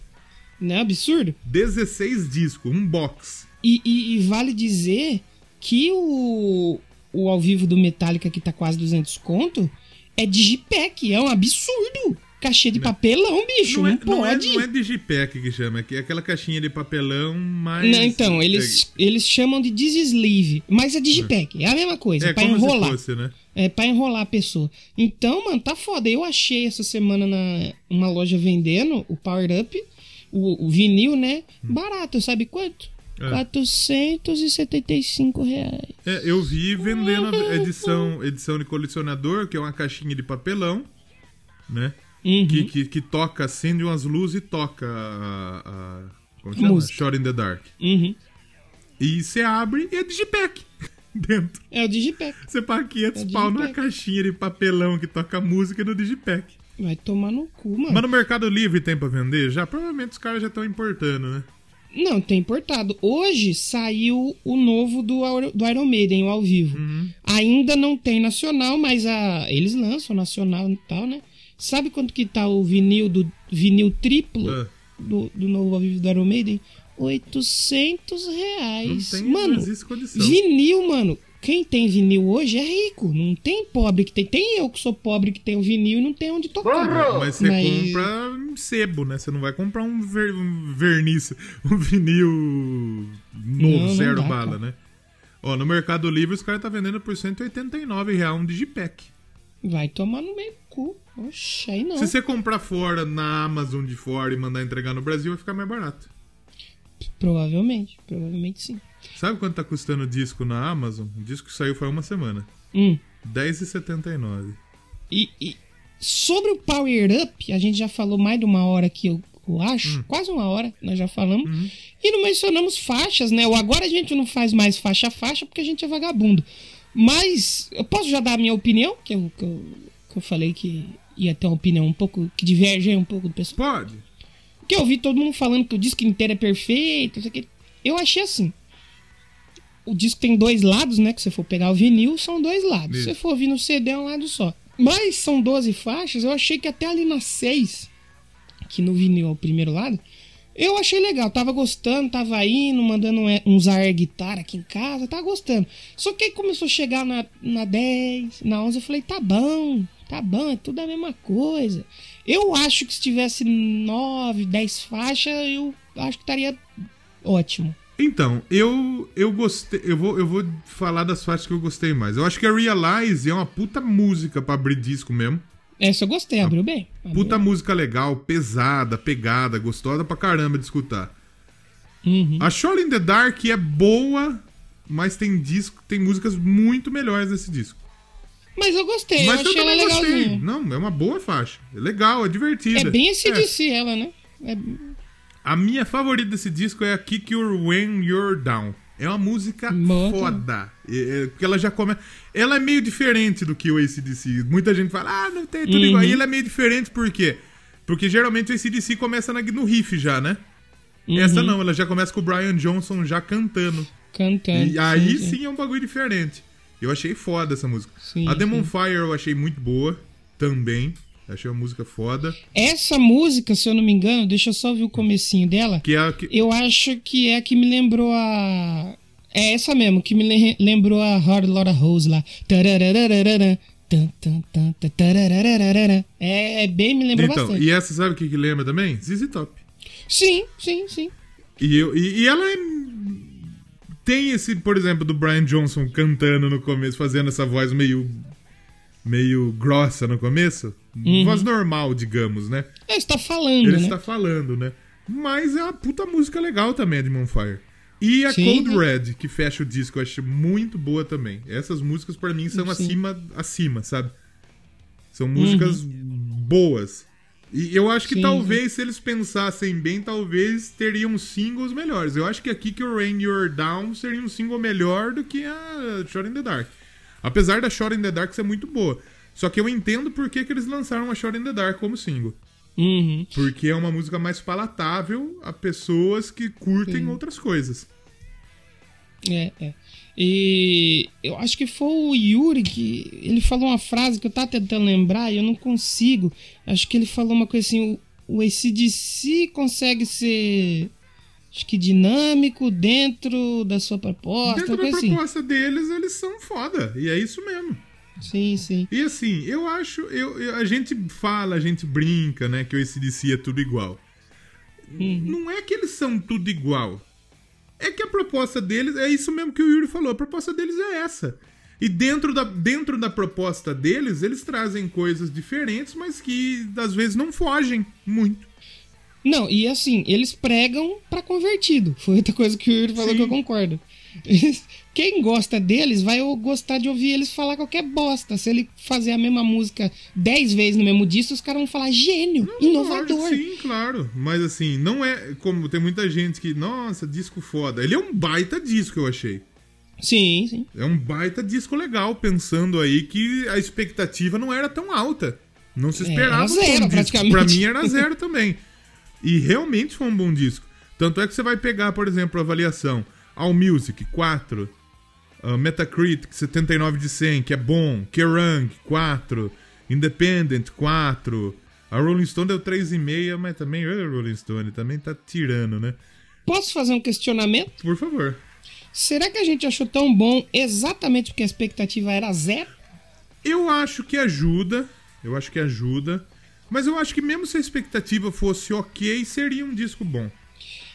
Não é absurdo? 16 discos, um box. E, e- e vale dizer que o, o ao vivo do Metallica, que tá quase 200 conto, é Digipack. É um absurdo. Cachê de papelão, bicho. Não, é, não, é, pode. não é Digipack que chama, é é aquela caixinha de papelão mais. Não, então, eles, eles chamam de Digisleeve, mas é Digipack, é a mesma coisa, É, é pra enrolar. se fosse, né? É pra enrolar a pessoa. Então, mano, tá foda. Eu achei essa semana na uma loja vendendo o Power Up, o, o vinil, né? Barato, sabe quanto? Hum. É. 475 reais. É, eu vi vendendo a edição, edição de colecionador, que é uma caixinha de papelão, né? Uhum. Que, que, que toca, acende umas luzes e toca a. a como chama? Música. Shot in the Dark. Uhum. E você abre e é Digipack. dentro. É o Digipack. Você paga 500 É pau numa caixinha de papelão que toca música no Digipack. Vai tomar no cu, mano. Mas no Mercado Livre tem pra vender? Já? Provavelmente os caras já estão importando, né? Não, tem importado. Hoje saiu o novo do, do Iron Maiden, o ao vivo. Uhum. Ainda não tem nacional, mas a, eles lançam nacional e tal, né? Sabe quanto que tá o vinil do vinil triplo Ah. do, do novo ao vivo do Iron Maiden? 800 reais. Não tem mano, condição. vinil, mano. Quem tem vinil hoje é rico. Não tem pobre que tem. Tem eu que sou pobre que tenho vinil e não tem onde tocar. Mas você Mas- compra em sebo, né? Você não vai comprar um, ver- um verniz, um vinil novo, Não, não zero dá, bala, cara. né? Ó, no Mercado Livre os caras tá vendendo por 189 reais um Digipack. Vai tomar no meio do cu. Oxe, aí não. Se você comprar fora na Amazon de fora e mandar entregar no Brasil, vai ficar mais barato. Provavelmente, provavelmente sim. Sabe quanto tá custando o disco na Amazon? O disco que saiu faz uma semana. Hum. R$10,79. E, e sobre o Power Up, a gente já falou mais de uma hora aqui, eu, eu acho. Quase uma hora, nós já falamos. E não mencionamos faixas, né? O agora a gente não faz mais faixa a faixa porque a gente é vagabundo. Mas eu posso já dar a minha opinião, que eu, que eu, que eu falei que ia ter uma opinião um pouco. que diverge um pouco do pessoal. Pode. Porque eu vi todo mundo falando que o disco inteiro é perfeito, não sei o quê. Eu achei assim. O disco tem dois lados, né? Que se for pegar o vinil, são dois lados. Isso. Se for ouvir no CD, é um lado só. Mas são 12 faixas, eu achei que até ali nas 6, que no vinil é o primeiro lado, eu achei legal. Tava gostando, tava indo, mandando um- uns air guitarra aqui em casa, tava gostando. Só que aí começou a chegar na, na 10, na 11, eu falei, tá bom, tá bom, é tudo a mesma coisa. Eu acho que se tivesse 9, 10 faixas, eu acho que estaria ótimo. Então, eu eu gostei. Eu vou, eu vou falar das faixas que eu gostei mais. Eu acho que a Realize é uma puta música pra abrir disco mesmo. Essa eu gostei, abriu bem. Abriu Puta música legal, pesada, pegada, gostosa pra caramba de escutar. Uhum. A Shore in the Dark é boa, mas tem disco, tem músicas muito melhores nesse disco. Mas eu gostei, mas eu achei ela legalzinha. Não, é uma boa faixa. É legal, é divertida. É bem esse É. de si, ela, né? É- A minha favorita desse disco é a Kick Your When You're Down. É uma música Boa foda. É, é, porque ela já começa. Ela é meio diferente do que o ACDC. Muita gente fala, ah, não tem tudo Uhum. igual. E ela é meio diferente por quê? Porque geralmente o ACDC começa na- no riff já, né? Uhum. Essa não, ela já começa com o Brian Johnson já cantando. Cantando. E aí sim é um bagulho diferente. Eu achei foda essa música. Sim, a Demon sim. Fire eu achei muito boa também. Achei uma música foda. Essa música, se eu não me engano, deixa eu só ver o comecinho dela. Que é a que. Eu acho que é a que me lembrou a. É essa mesmo, que me le- lembrou a Hard Lotta Rose lá. É, é bem, me lembrou Então, bastante. e essa sabe o que, que lembra também? ZZ Top. Sim, sim, sim. E, eu, e, e ela é- tem esse, por exemplo, do Brian Johnson cantando no começo, fazendo essa voz meio meio grossa no começo. Voz normal, digamos, né? É, você tá falando, Ele né? está falando, né? Mas é uma puta música legal também, a de Monfire. E a Sim, Cold. Red, que fecha o disco, eu acho muito boa também. Essas músicas, pra mim, são Sim. acima, acima, sabe? São músicas boas. E eu acho que Sim, talvez, se eles pensassem bem, talvez teriam singles melhores. Eu acho que aqui que o Rain You're Down seria um single melhor do que a Shot in the Dark. Apesar da Shot in the Dark ser muito boa. Só que eu entendo por que, que eles lançaram a Shot in the Dark como single. Uhum. Porque é uma música mais palatável a pessoas que curtem outras coisas. É, é. E eu acho que foi o Yuri que ele falou uma frase que eu tava tentando lembrar e eu não consigo. Acho que ele falou uma coisa assim: o, o ACDC consegue ser. Acho que dinâmico dentro da sua proposta. Dentro da assim. proposta deles, eles são foda. E é isso mesmo. Sim, sim. E assim, eu acho. Eu, eu- a gente fala, a gente brinca, né? Que o ACDC é tudo igual. Uhum. Não é que eles são tudo igual. É que a proposta deles. É isso mesmo que o Yuri falou. A proposta deles é essa. E dentro da, dentro da proposta deles, eles trazem coisas diferentes, mas que às vezes não fogem muito. Não, e assim, eles pregam pra convertido. Foi outra coisa que o Yuri falou Sim. que eu concordo. Quem gosta deles vai gostar de ouvir eles falar qualquer bosta. Se ele fazer a mesma música 10 vezes no mesmo disco, os caras vão falar gênio, inovador. Lógico, Sim, claro. Mas assim, não é como tem muita gente que, nossa, disco foda. Ele é um baita disco, eu achei. Sim, sim. É um baita disco legal, pensando aí que a expectativa não era tão alta. Não se É, esperava era um zero, bom disco. praticamente. Pra mim era zero também. E realmente foi um bom disco. Tanto é que você vai pegar, por exemplo, a avaliação. All Music, 4. Uh, Metacritic, 79 de 100, que é bom. Kerrang, 4. Independent, 4. A Rolling Stone deu 3,5, mas também... A Rolling Stone também tá tirando, né? Posso fazer um questionamento? Por favor. Será que a gente achou tão bom exatamente porque a expectativa era zero? Eu acho que ajuda. Eu acho que ajuda. Mas eu acho que mesmo se a expectativa fosse ok, seria um disco bom.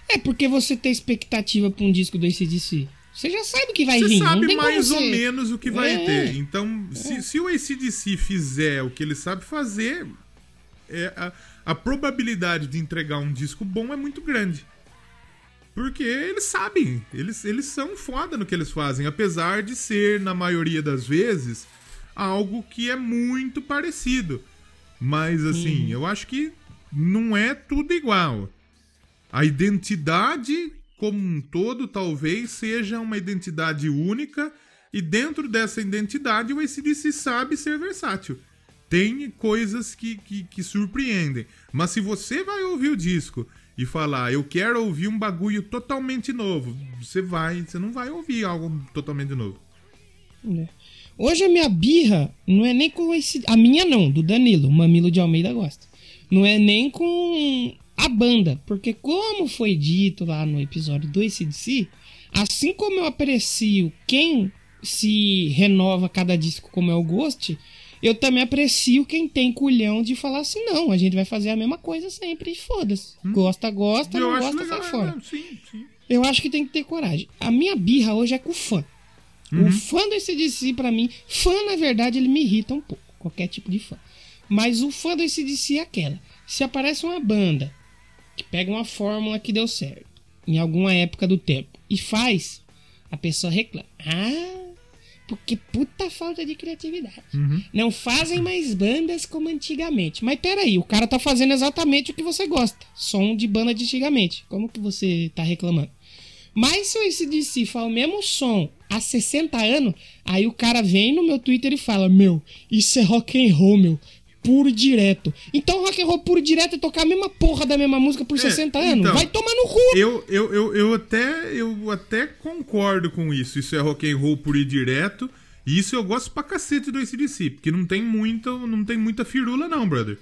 É porque você tem expectativa pra um disco do ACDC. Você já sabe o que vai Você vir. não sabe mais ou você- menos o que vai É. ter. Então, se, se o ACDC fizer o que ele sabe fazer, é, a, a probabilidade de entregar um disco bom é muito grande. Porque eles sabem, eles, eles são foda no que eles fazem, apesar de ser, na maioria das vezes, algo que é muito parecido. Mas, assim, eu acho que não é tudo igual. A identidade como um todo talvez seja uma identidade única e dentro dessa identidade o ACDC sabe ser versátil. Tem coisas que, que, que surpreendem. Mas se você vai ouvir o disco e falar, eu quero ouvir um bagulho totalmente novo, você vai, você não vai ouvir algo totalmente novo. É. Hoje a minha birra não é nem com esse. A minha não, do Danilo, o Mamilo de Almeida gosta. Não é nem com a banda. Porque, como foi dito lá no episódio do ACDC, assim como eu aprecio quem se renova cada disco como é o Ghost, eu também aprecio quem tem culhão de falar assim: não, a gente vai fazer a mesma coisa sempre e foda-se. Gosta, gosta, eu não gosta, legal. sai fora. é, sim, sim. Eu acho que tem que ter coragem. A minha birra hoje é com o fã. O fã do ACDC, pra mim, fã, na verdade, ele me irrita um pouco. Qualquer tipo de fã. Mas o fã do ACDC é aquela. Se aparece uma banda que pega uma fórmula que deu certo em alguma época do tempo e faz, a pessoa reclama. Ah, porque puta falta de criatividade. Não fazem mais bandas como antigamente. Mas peraí, o cara tá fazendo exatamente o que você gosta. Som de banda de antigamente. Como que você tá reclamando? Mas se o ACDC fala o mesmo som há 60 anos, aí o cara vem no meu Twitter e fala: Meu, isso é rock and roll, meu. Puro e direto. Então rock and roll puro e direto é tocar a mesma porra da mesma música por 60 anos. então, Vai tomar no cu. Eu, eu, eu, eu, até, eu até concordo com isso. Isso é rock and roll por ir direto. E isso eu gosto pra cacete do ACDC. Porque não tem muita, não tem muita firula, não, brother.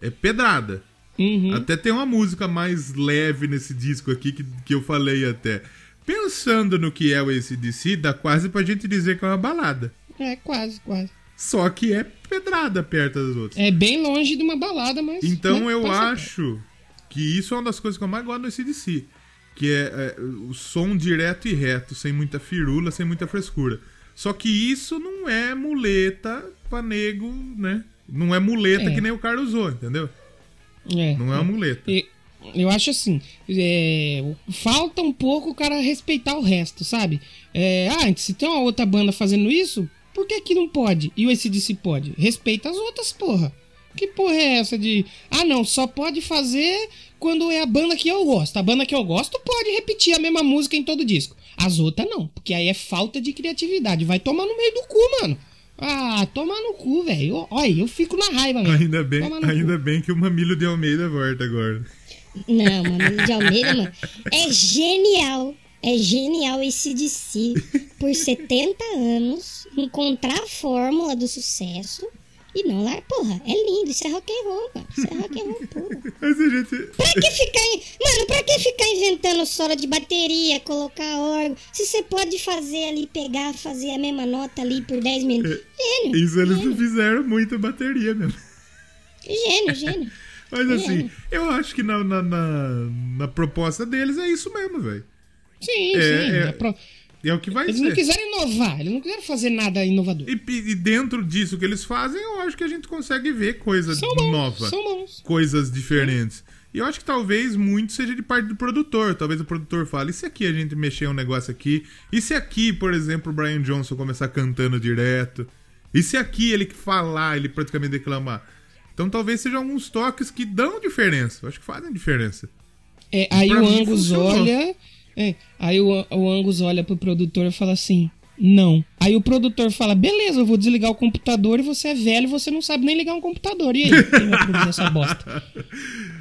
É pedrada. Uhum. Até tem uma música mais leve nesse disco aqui que, que eu falei até. Pensando no que é o ACDC, dá quase pra gente dizer que é uma balada. É, quase, quase. Só que é pedrada perto das outras. É bem longe de uma balada, mas. Então né, eu passa perto. acho que isso é uma das coisas que eu mais gosto do ACDC. Que é, é o som direto e reto, sem muita firula, sem muita frescura. Só que isso não é muleta pra nego, né? Não é muleta É. que nem o cara usou, entendeu? É, Não é uma muleta. E- Eu acho assim, é, falta um pouco o cara respeitar o resto, sabe? É, ah, se tem uma outra banda fazendo isso, por que que não pode? E o ACDC pode? Respeita as outras, porra. Que porra é essa de... Ah, não, só pode fazer quando é a banda que eu gosto. A banda que eu gosto pode repetir a mesma música em todo disco. As outras não, porque aí é falta de criatividade. Vai tomar no meio do cu, mano. Ah, toma no cu, velho. Olha, eu fico na raiva, velho. Ainda bem, cu. ainda bem que o Mamilo de Almeida volta agora. Não, Mamilo de Almeida, mano, é genial. É genial esse DC por 70 anos encontrar a fórmula do sucesso e não lá, porra, é lindo, isso é rock and roll, mano. Isso é rock and roll puro. Gente. Pra que ficar, in- mano, pra que ficar inventando solo de bateria, colocar órgão? Se você pode fazer ali, pegar, fazer a mesma nota ali por 10 minutos. Gênio. Isso eles gênio, fizeram muita bateria mesmo. gênio, gênio. Mas assim, eu acho que na, na, na, na proposta deles é isso mesmo, velho. Sim, É, sim. é. é pro- É o que vai Eles ser. não quiseram inovar, eles não quiseram fazer nada inovador. E, e dentro disso que eles fazem, eu acho que a gente consegue ver coisa São bons, nova. são bons. Coisas diferentes. E eu acho que talvez muito seja de parte do produtor. Talvez o produtor fale, e se aqui a gente mexer um negócio aqui? E se aqui, por exemplo, o Brian Johnson começar cantando direto? E se aqui ele falar, ele praticamente declamar? Então talvez sejam alguns toques que dão diferença. Eu acho que fazem diferença. É, aí Pra o Angus olha. É, aí o, o Angus olha pro produtor e fala assim: Não. Aí o produtor fala: Beleza, eu vou desligar o computador e você é velho você não sabe nem ligar um computador. E aí? Quem vai produzir essa bosta?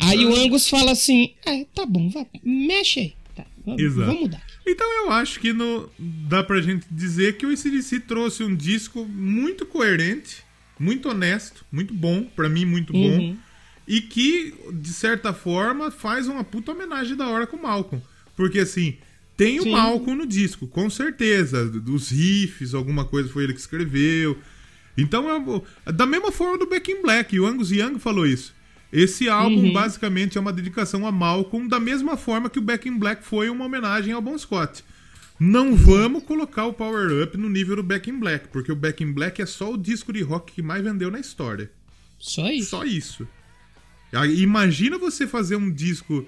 Aí o Angus fala assim: É, tá bom, vai, mexe aí. Tá, vamos mudar. Então eu acho que no, dá pra gente dizer que o ACDC trouxe um disco muito coerente, muito honesto, muito bom, pra mim muito bom, Uhum. e que, de certa forma, faz uma puta homenagem da hora com o Malcolm. Porque assim, tem o. Malcolm no disco, com certeza, dos riffs, alguma coisa foi ele que escreveu. Então, é o- da mesma forma do Back in Black, o Angus Young falou isso. Esse álbum Uhum. basicamente é uma dedicação a Malcolm, da mesma forma que o Back in Black foi uma homenagem ao Bon Scott. Não vamos colocar o Power Up no nível do Back in Black, porque o Back in Black é só o disco de rock que mais vendeu na história. Só isso. Só isso. Aí, Imagina você fazer um disco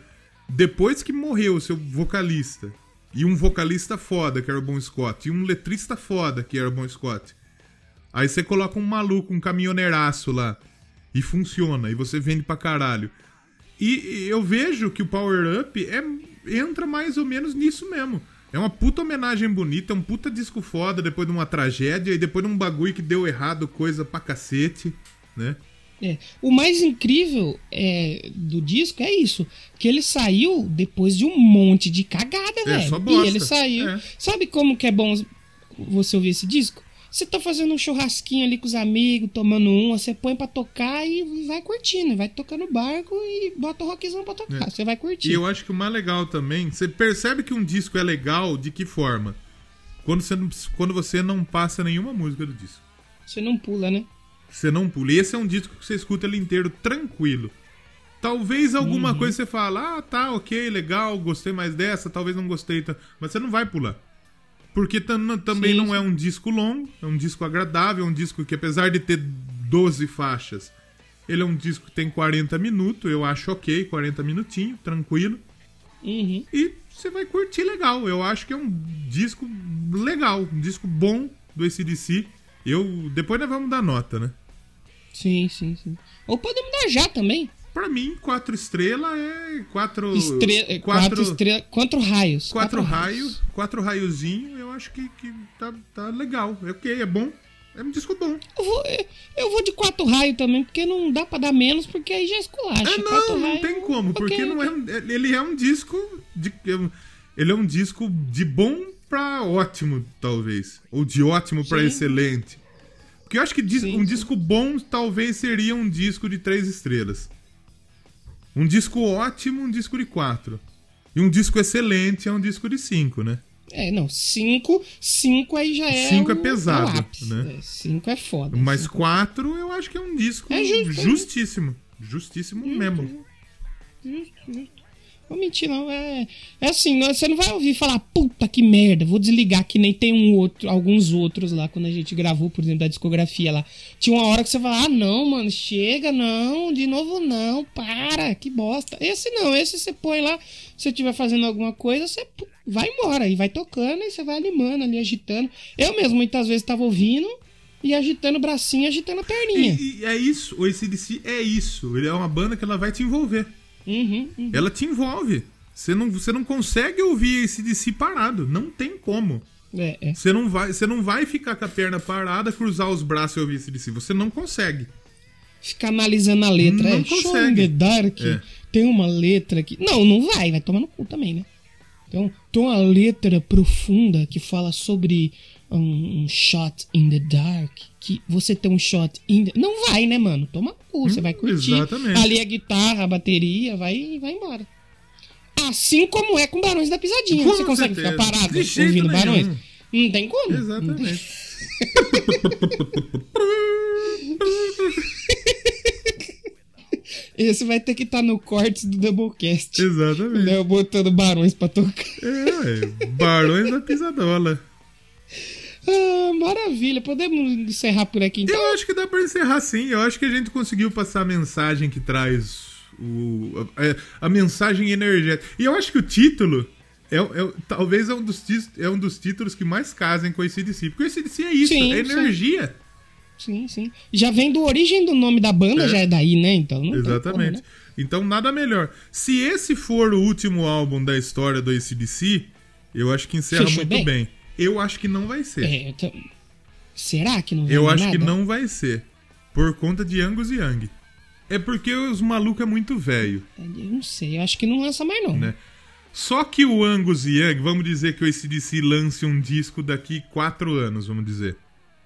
depois que morreu o seu vocalista. E um vocalista foda, que era o Bon Scott. E um letrista foda, que era o Bon Scott. Aí você coloca um maluco, um caminhoneiraço lá. E funciona. E você vende pra caralho. E eu vejo que o Power Up é, entra mais ou menos nisso mesmo. É uma puta homenagem bonita, é um puta disco foda depois de uma tragédia e depois de um bagulho que deu errado, coisa pra cacete, né? É. O mais incrível é, do disco é isso. Que ele saiu depois de um monte de cagada, velho. É, só E ele saiu. É. Sabe como que é bom você ouvir esse disco? Você tá fazendo um churrasquinho ali com os amigos, tomando um, você põe pra tocar e vai curtindo. Vai tocando o barco e bota o rockzão pra tocar. É. Você vai curtir. E eu acho que o mais legal também, você percebe que um disco é legal de que forma? Quando você não, quando você não passa nenhuma música do disco. Você não pula, né? Você não pula. E esse é um disco que você escuta ele inteiro tranquilo. Talvez alguma Uhum. coisa você fala, ah, tá, ok, legal, gostei mais dessa, talvez não gostei. Mas você não vai pular. Porque tam- também Sim, não é um disco longo, é um disco agradável, é um disco que apesar de ter 12 faixas, ele é um disco que tem 40 minutos, eu acho ok, 40 minutinhos, tranquilo. Uhum. E você vai curtir legal. Eu acho que é um disco legal, um disco bom do ACDC. Eu, depois nós vamos dar nota, né? Sim, sim, sim. Ou podemos dar já também. Pra mim, quatro estrelas é quatro. Estre... é, Quatro, quatro, estrelas. Quatro raios. quatro raios, quatro raiozinhos. Eu acho que, que tá, tá legal. É ok, é bom. É um disco bom. Eu vou, eu vou de quatro raios também, porque não dá pra dar menos, porque aí já é esculacha. Quatro não, não raios, tem como, porque não é, um- ele é um disco de é ele é um disco de bom pra ótimo, talvez, ou de ótimo pra Sim. excelente. Porque eu acho que dis- Sim, um sim. disco bom talvez seria um disco de três estrelas. Um disco ótimo, um disco de quatro. E um disco excelente é um disco de cinco, né? É, não, cinco, cinco aí já é. Cinco é pesado, o ápice, né? É, cinco é foda. Mas Cinco- quatro eu acho que é um disco É justo, justíssimo. Justíssimo mesmo. Justo, justo. Vou mentir, não. É, é assim, não- você não vai ouvir falar, puta que merda, vou desligar, que nem tem um outro, alguns outros lá, quando a gente gravou, por exemplo, da discografia lá. Tinha uma hora que você fala, ah, não, mano, chega, não, de novo não, para, que bosta. Esse não, esse você põe lá, se você estiver fazendo alguma coisa, você vai embora e vai tocando e você vai animando ali, agitando. Eu mesmo, muitas vezes, tava ouvindo e agitando o bracinho, agitando a perninha. E, e é isso, o ACDC é isso. Ele é uma banda que ela vai te envolver. Uhum, uhum. Ela te envolve. Você não, você não consegue ouvir ACDC parado. Não tem como. É, é. Você não, vai, você não vai ficar com a perna parada, cruzar os braços e ouvir ACDC. Você não consegue. ficar analisando a letra. Não é, consegue. Dark. É. Tem uma letra aqui. Não, não vai, vai tomar no cu também, né? Então, tem uma letra profunda que fala sobre um, um shot in the dark. Que você tem um shot in the... Não vai, né, mano? Toma cu, você Hum, vai curtir. exatamente. Ali a guitarra, a bateria, vai, vai embora. Assim como é com Barões da Pisadinha. Com você consegue certeza. ficar parado ouvindo nenhum. Barões? Não tem como. Exatamente. Esse vai ter que estar no corte do Doublecast. Exatamente. Léo botando barões pra tocar. É, ué, Barões da Pisadola. Ah, maravilha. Podemos encerrar por aqui então? Eu acho que dá pra encerrar sim. Eu acho que a gente conseguiu passar a mensagem que traz o, a, a mensagem energética. E eu acho que o título é, é- talvez é um, dos, é um dos títulos que mais casem com o ACDC. Porque o ACDC é isso, Sim, é sim. energia. Sim, sim. Já vem do origem do nome da banda, É. já é daí, né? Então Exatamente. como, né? Então nada melhor. Se esse for o último álbum da história do ACDC, Eu acho que encerra Fechou muito bem? bem. Eu acho que não vai ser. É, então- Será que não vai Eu acho que nada? não vai ser. Por conta de Angus Young. É porque os malucos é muito velho, Eu não sei, eu acho que não lança mais não. né? Só que o Angus Young, vamos dizer que o ACDC lance um disco daqui quatro anos, vamos dizer.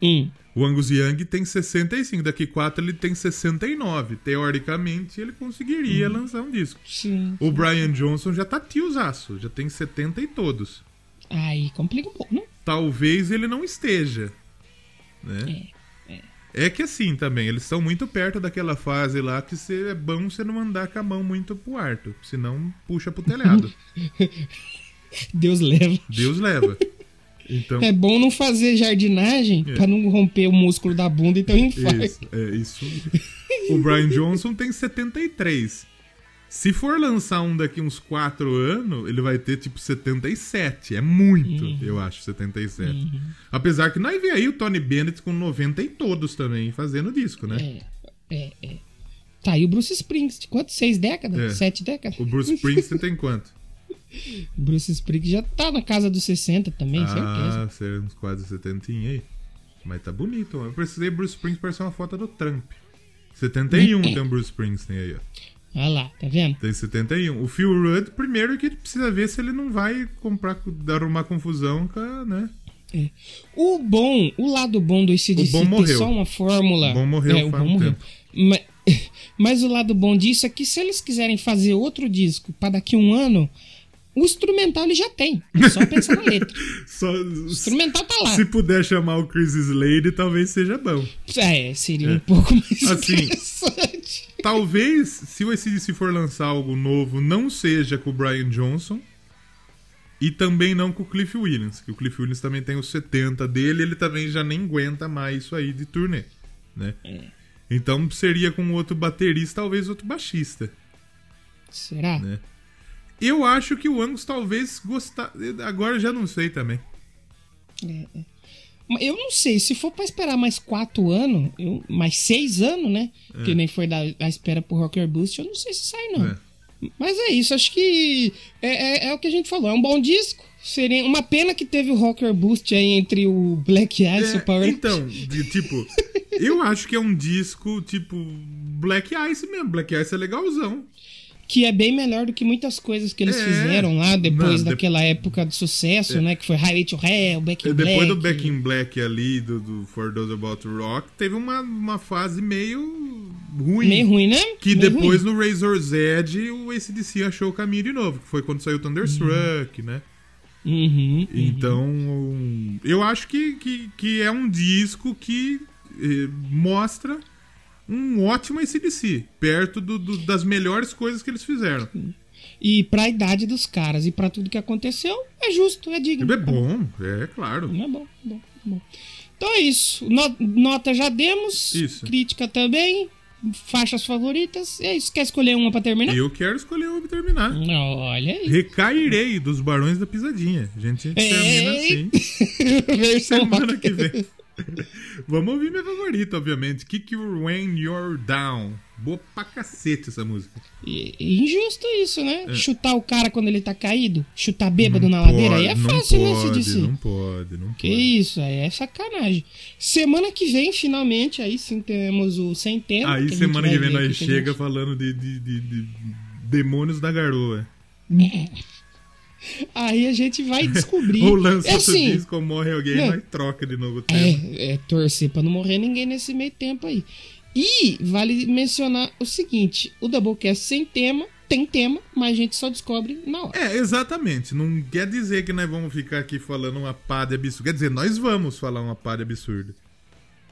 Hum. O Angus Young tem 65, daqui quatro ele tem 69. Teoricamente, ele conseguiria lançar um disco. Sim. O Brian Johnson já tá tiozaço, já tem 70 e todos. Aí complica um pouco, né? Talvez ele não esteja. Né? É, que assim também, eles estão muito perto daquela fase lá que cê, é bom você não andar com a mão muito pro arto, senão puxa pro telhado. Deus leva. Deus leva. Então, É bom não fazer jardinagem É. pra não romper o músculo da bunda e ter um infarto. isso, é isso. O Brian Johnson tem 73. Se for lançar um daqui uns 4 anos, ele vai ter tipo 77. É muito, Uhum. eu acho, 77. Apesar que nós vê aí o Tony Bennett com 90 e todos também fazendo disco, né? É, é, é. Tá aí o Bruce Springsteen. Quanto? Seis décadas? É. Sete décadas? O Bruce Springsteen tem quanto? Bruce Springsteen já tá na casa dos 60 também, certeza. ah, uns quase 70 aí. Mas tá bonito, mano. Eu precisei Bruce Springsteen parecer uma foto do Trump. 71 tem o Bruce Springsteen aí, ó. Olha lá, tá vendo? Tem 71. O Phil Rudd, primeiro que ele precisa ver se ele não vai comprar, arrumar confusão com né? O bom, o lado bom do ACDC O bom morreu. só uma fórmula. O bom morreu É, o bom morreu. tempo. Mas, mas o lado bom disso é que se eles quiserem fazer outro disco pra daqui um ano, o instrumental ele já tem. É só pensar na letra. Só, O instrumental tá lá. se puder chamar o Chris Slade, talvez seja bom. É, seria um pouco mais Assim, interessante. Talvez, se o ACDC for lançar algo novo, não seja com o Brian Johnson. E também não com o Cliff Williams, que o Cliff Williams também tem os 70 dele, ele também já nem aguenta mais isso aí de turnê, né? Então seria com outro baterista, talvez outro baixista, Será? né? Eu acho que o Angus talvez gostar, agora eu já não sei também. Mas Eu não sei, se for pra esperar mais quatro anos, eu- mais seis anos, né? Que nem foi da, a espera pro Rocker Boost, eu não sei se sai, não. É. Mas é isso, acho que é, é- é o que a gente falou, é um bom disco. Seria uma pena que teve o Rocker Boost aí entre o Black Ice e É, o Power então, de- tipo, eu acho que é um disco tipo Black Ice mesmo. Black Ice é legalzão. Que é bem melhor do que muitas coisas que eles É. fizeram lá depois Não, de- daquela época de sucesso, É. né? Que foi Highway to Hell, Back in É, Depois Black. do Back in Black ali, do, do For Those About to Rock, teve uma, uma fase meio ruim. Meio ruim, né? Que Meio depois ruim. no Razor's Edge o ACDC achou o caminho de novo, que foi quando saiu o Thunderstruck, né? Uhum, Então, eu acho que, que, que é um disco que eh, mostra um ótimo ACDC, perto do, do- das melhores coisas que eles fizeram. E pra idade dos caras e pra tudo que aconteceu, é justo, é digno. É bom, é claro. É bom, é bom, é bom. Então é isso. No- nota já demos. Isso. Crítica também. Faixas favoritas. É isso. Quer escolher uma pra terminar? Eu quero escolher uma pra terminar. Olha aí. Recairei dos Barões da Pisadinha. A gente termina Ei. assim. Semana que vem. Vamos ouvir minha favorita, obviamente. Kick You When You're Down. Boa pra cacete essa música. E- injusto isso, né? É. Chutar o cara quando ele tá caído. Chutar bêbado na ladeira. Aí é não fácil, né, pode, CDC? Não pode, não Que pode. isso, aí é sacanagem. Semana que vem, finalmente, aí sim temos o Sem Tema. Aí que gente semana que vem nós chega falando de, de, de- de demônios da garoa. gente. Aí a gente vai descobrir. Ou lança é assim, disco, ou morre alguém, Não. nós troca de novo o tema. É, é torcer pra não morrer ninguém nesse meio tempo aí. E vale mencionar o seguinte: o Doublecast sem tema, tem tema, mas a gente só descobre na hora. É, exatamente. Não quer dizer que nós vamos ficar aqui falando uma pá de absurdo. Quer dizer, nós vamos falar uma pá de absurdo.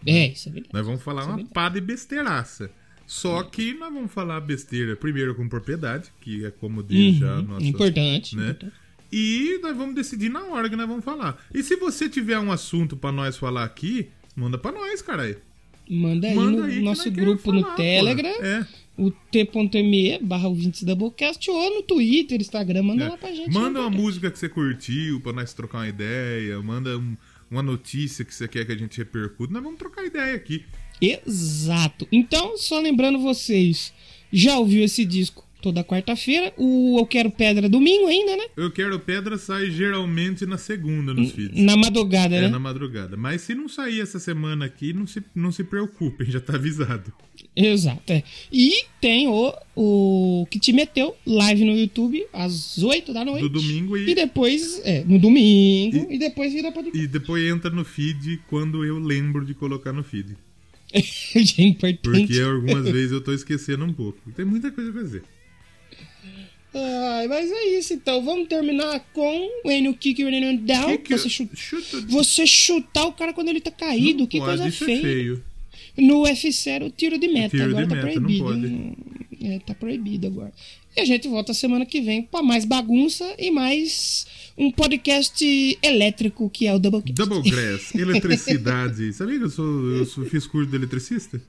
É, isso é verdade. Nós vamos falar uma pá de besteiraça. Só que nós vamos falar besteira primeiro com propriedade, que é como diz já a Uhum, nossa. importante. né? importante. E nós vamos decidir na hora que nós vamos falar. E se você tiver um assunto pra nós falar aqui, manda pra nós, caralho. Manda aí Manda no aí nosso grupo queremos no falar, Telegram. É. o t.me barra ouvintes Doublecast, ou no Twitter, Instagram, manda lá pra gente. É. Manda uma música que você curtiu pra nós trocar uma ideia. Manda um- uma notícia que você quer que a gente repercute. Nós vamos trocar ideia aqui. Exato. Então, só lembrando vocês, já ouviu esse disco? Toda quarta-feira. O Eu Quero Pedra domingo ainda, né? Eu Quero Pedra sai geralmente na segunda nos feeds. Na madrugada, É, né? na madrugada. Mas se não sair essa semana aqui, não se, não se preocupem, já tá avisado. Exato, é. E tem o, o que te meteu live no YouTube às 8 da noite. Do domingo e- E depois, é, no domingo. E, depois vira podcast. E depois entra no feed quando eu lembro de colocar no feed. é importante. Porque algumas vezes eu tô esquecendo um pouco. Tem muita coisa a fazer. Ai, mas é isso, então. Vamos terminar com when you kick your enemy down. Que que você, eu- chu- chuta- você chutar o cara quando ele tá caído. Não que pode, coisa isso feia. é feio. No UFC era o tiro de meta. Tiro agora de tá meta, não proibido. pode. Hum, É, tá proibido agora. E a gente volta semana que vem pra mais bagunça e mais um podcast elétrico que é o Doublecast. Double Grass, eletricidade. Sabia que eu, sou, eu sou- fiz curso de eletricista?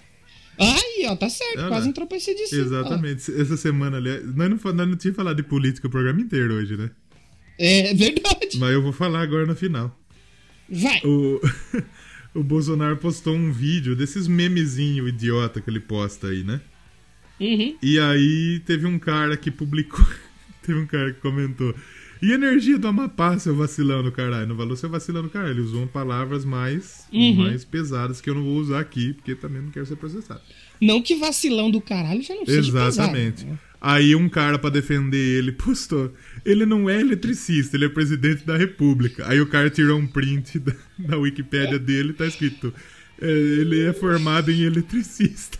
Aí, ó, tá certo. Quase lá. entrou pra esse disso. Exatamente. Essa semana, aliás, nós não, nós não tínhamos falado de política o programa inteiro hoje, né? É verdade. Mas eu vou falar agora no final. Vai. O, o Bolsonaro postou um vídeo desses memezinho idiota que ele posta aí, né? Uhum. E aí teve um cara que publicou. teve um cara que comentou. E energia do Amapá, seu vacilão do caralho? Não falou seu vacilão do caralho. Ele usou palavras mais, Uhum. mais pesadas que eu não vou usar aqui, porque também não quero ser processado. Não que vacilão do caralho já não seja Exatamente. pesado, né? Aí um cara pra defender ele postou. Ele não é eletricista, ele é presidente da república. Aí o cara tirou um print da, da Wikipédia dele, tá escrito. é, ele é formado em eletricista.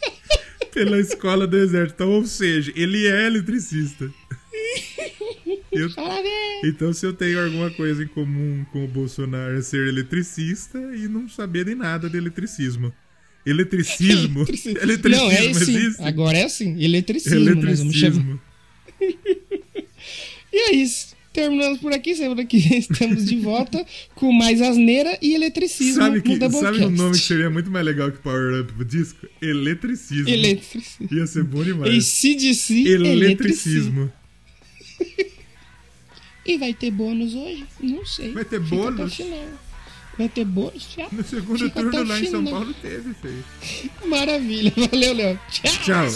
Pela escola do exército. Então, ou seja, ele é eletricista. Eu- então, se eu tenho alguma coisa em comum com o Bolsonaro é ser eletricista e não saber de nada de eletricismo. Eletricismo? Eletricismo Não, é sim. existe? Agora é assim. Eletricismo. Chamar. Eletricismo. E é isso. Terminamos por aqui. Semana que estamos de volta com mais asneira e eletricismo Sabe, que, sabe um nome que seria muito mais legal que Power Up pro disco? Eletricismo. Eletricismo. Ia ser bom demais. ACDC, eletricismo. Eletricismo. E vai ter bônus hoje? Não sei. Vai ter Fica bônus? Vai ter bônus? Já. No segundo Fica turno lá em São. Paulo teve, feio. Maravilha. Valeu, Léo. Tchau. Tchau.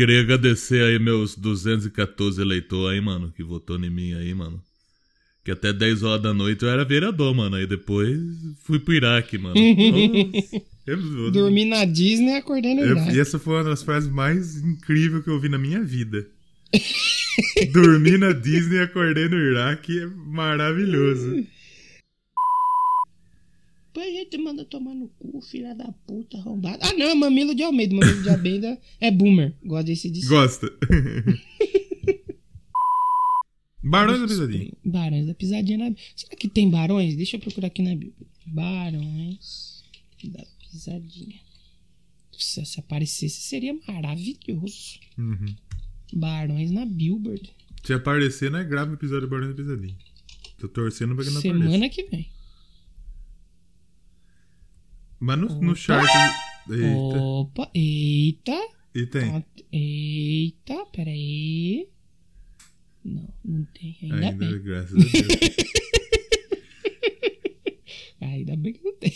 Queria agradecer aí meus 214 eleitores aí, mano, que votou em mim aí, mano. Que até 10 horas da noite eu era vereador, mano. Aí depois fui pro Iraque, mano. Eu- Dormi na Disney e acordei no eu- Iraque. e essa foi uma das frases mais incríveis que eu ouvi na minha vida. Dormi na Disney e acordei no Iraque é maravilhoso. Depois a gente manda tomar no cu, filha da puta, arrombada. Ah, não, é Mamilo de Almeida. Mamilo de Almeida é boomer. Gosta desse de Gosta. Barões da Pisadinha. Barões da Pisadinha na Será que tem barões? Deixa eu procurar aqui na Bíblia. Barões da Pisadinha. Se, se aparecesse, seria maravilhoso. Uhum. Barões na Billboard. Se aparecer, não é grave o episódio do Barões da Pisadinha. Tô torcendo pra que não apareça. Semana que vem. Mas no, no chat. Eita. Opa, eita. E tem. Ah, eita, peraí. Não, não tem. Ainda, ainda bem. Graças a Deus. ainda bem que não tem.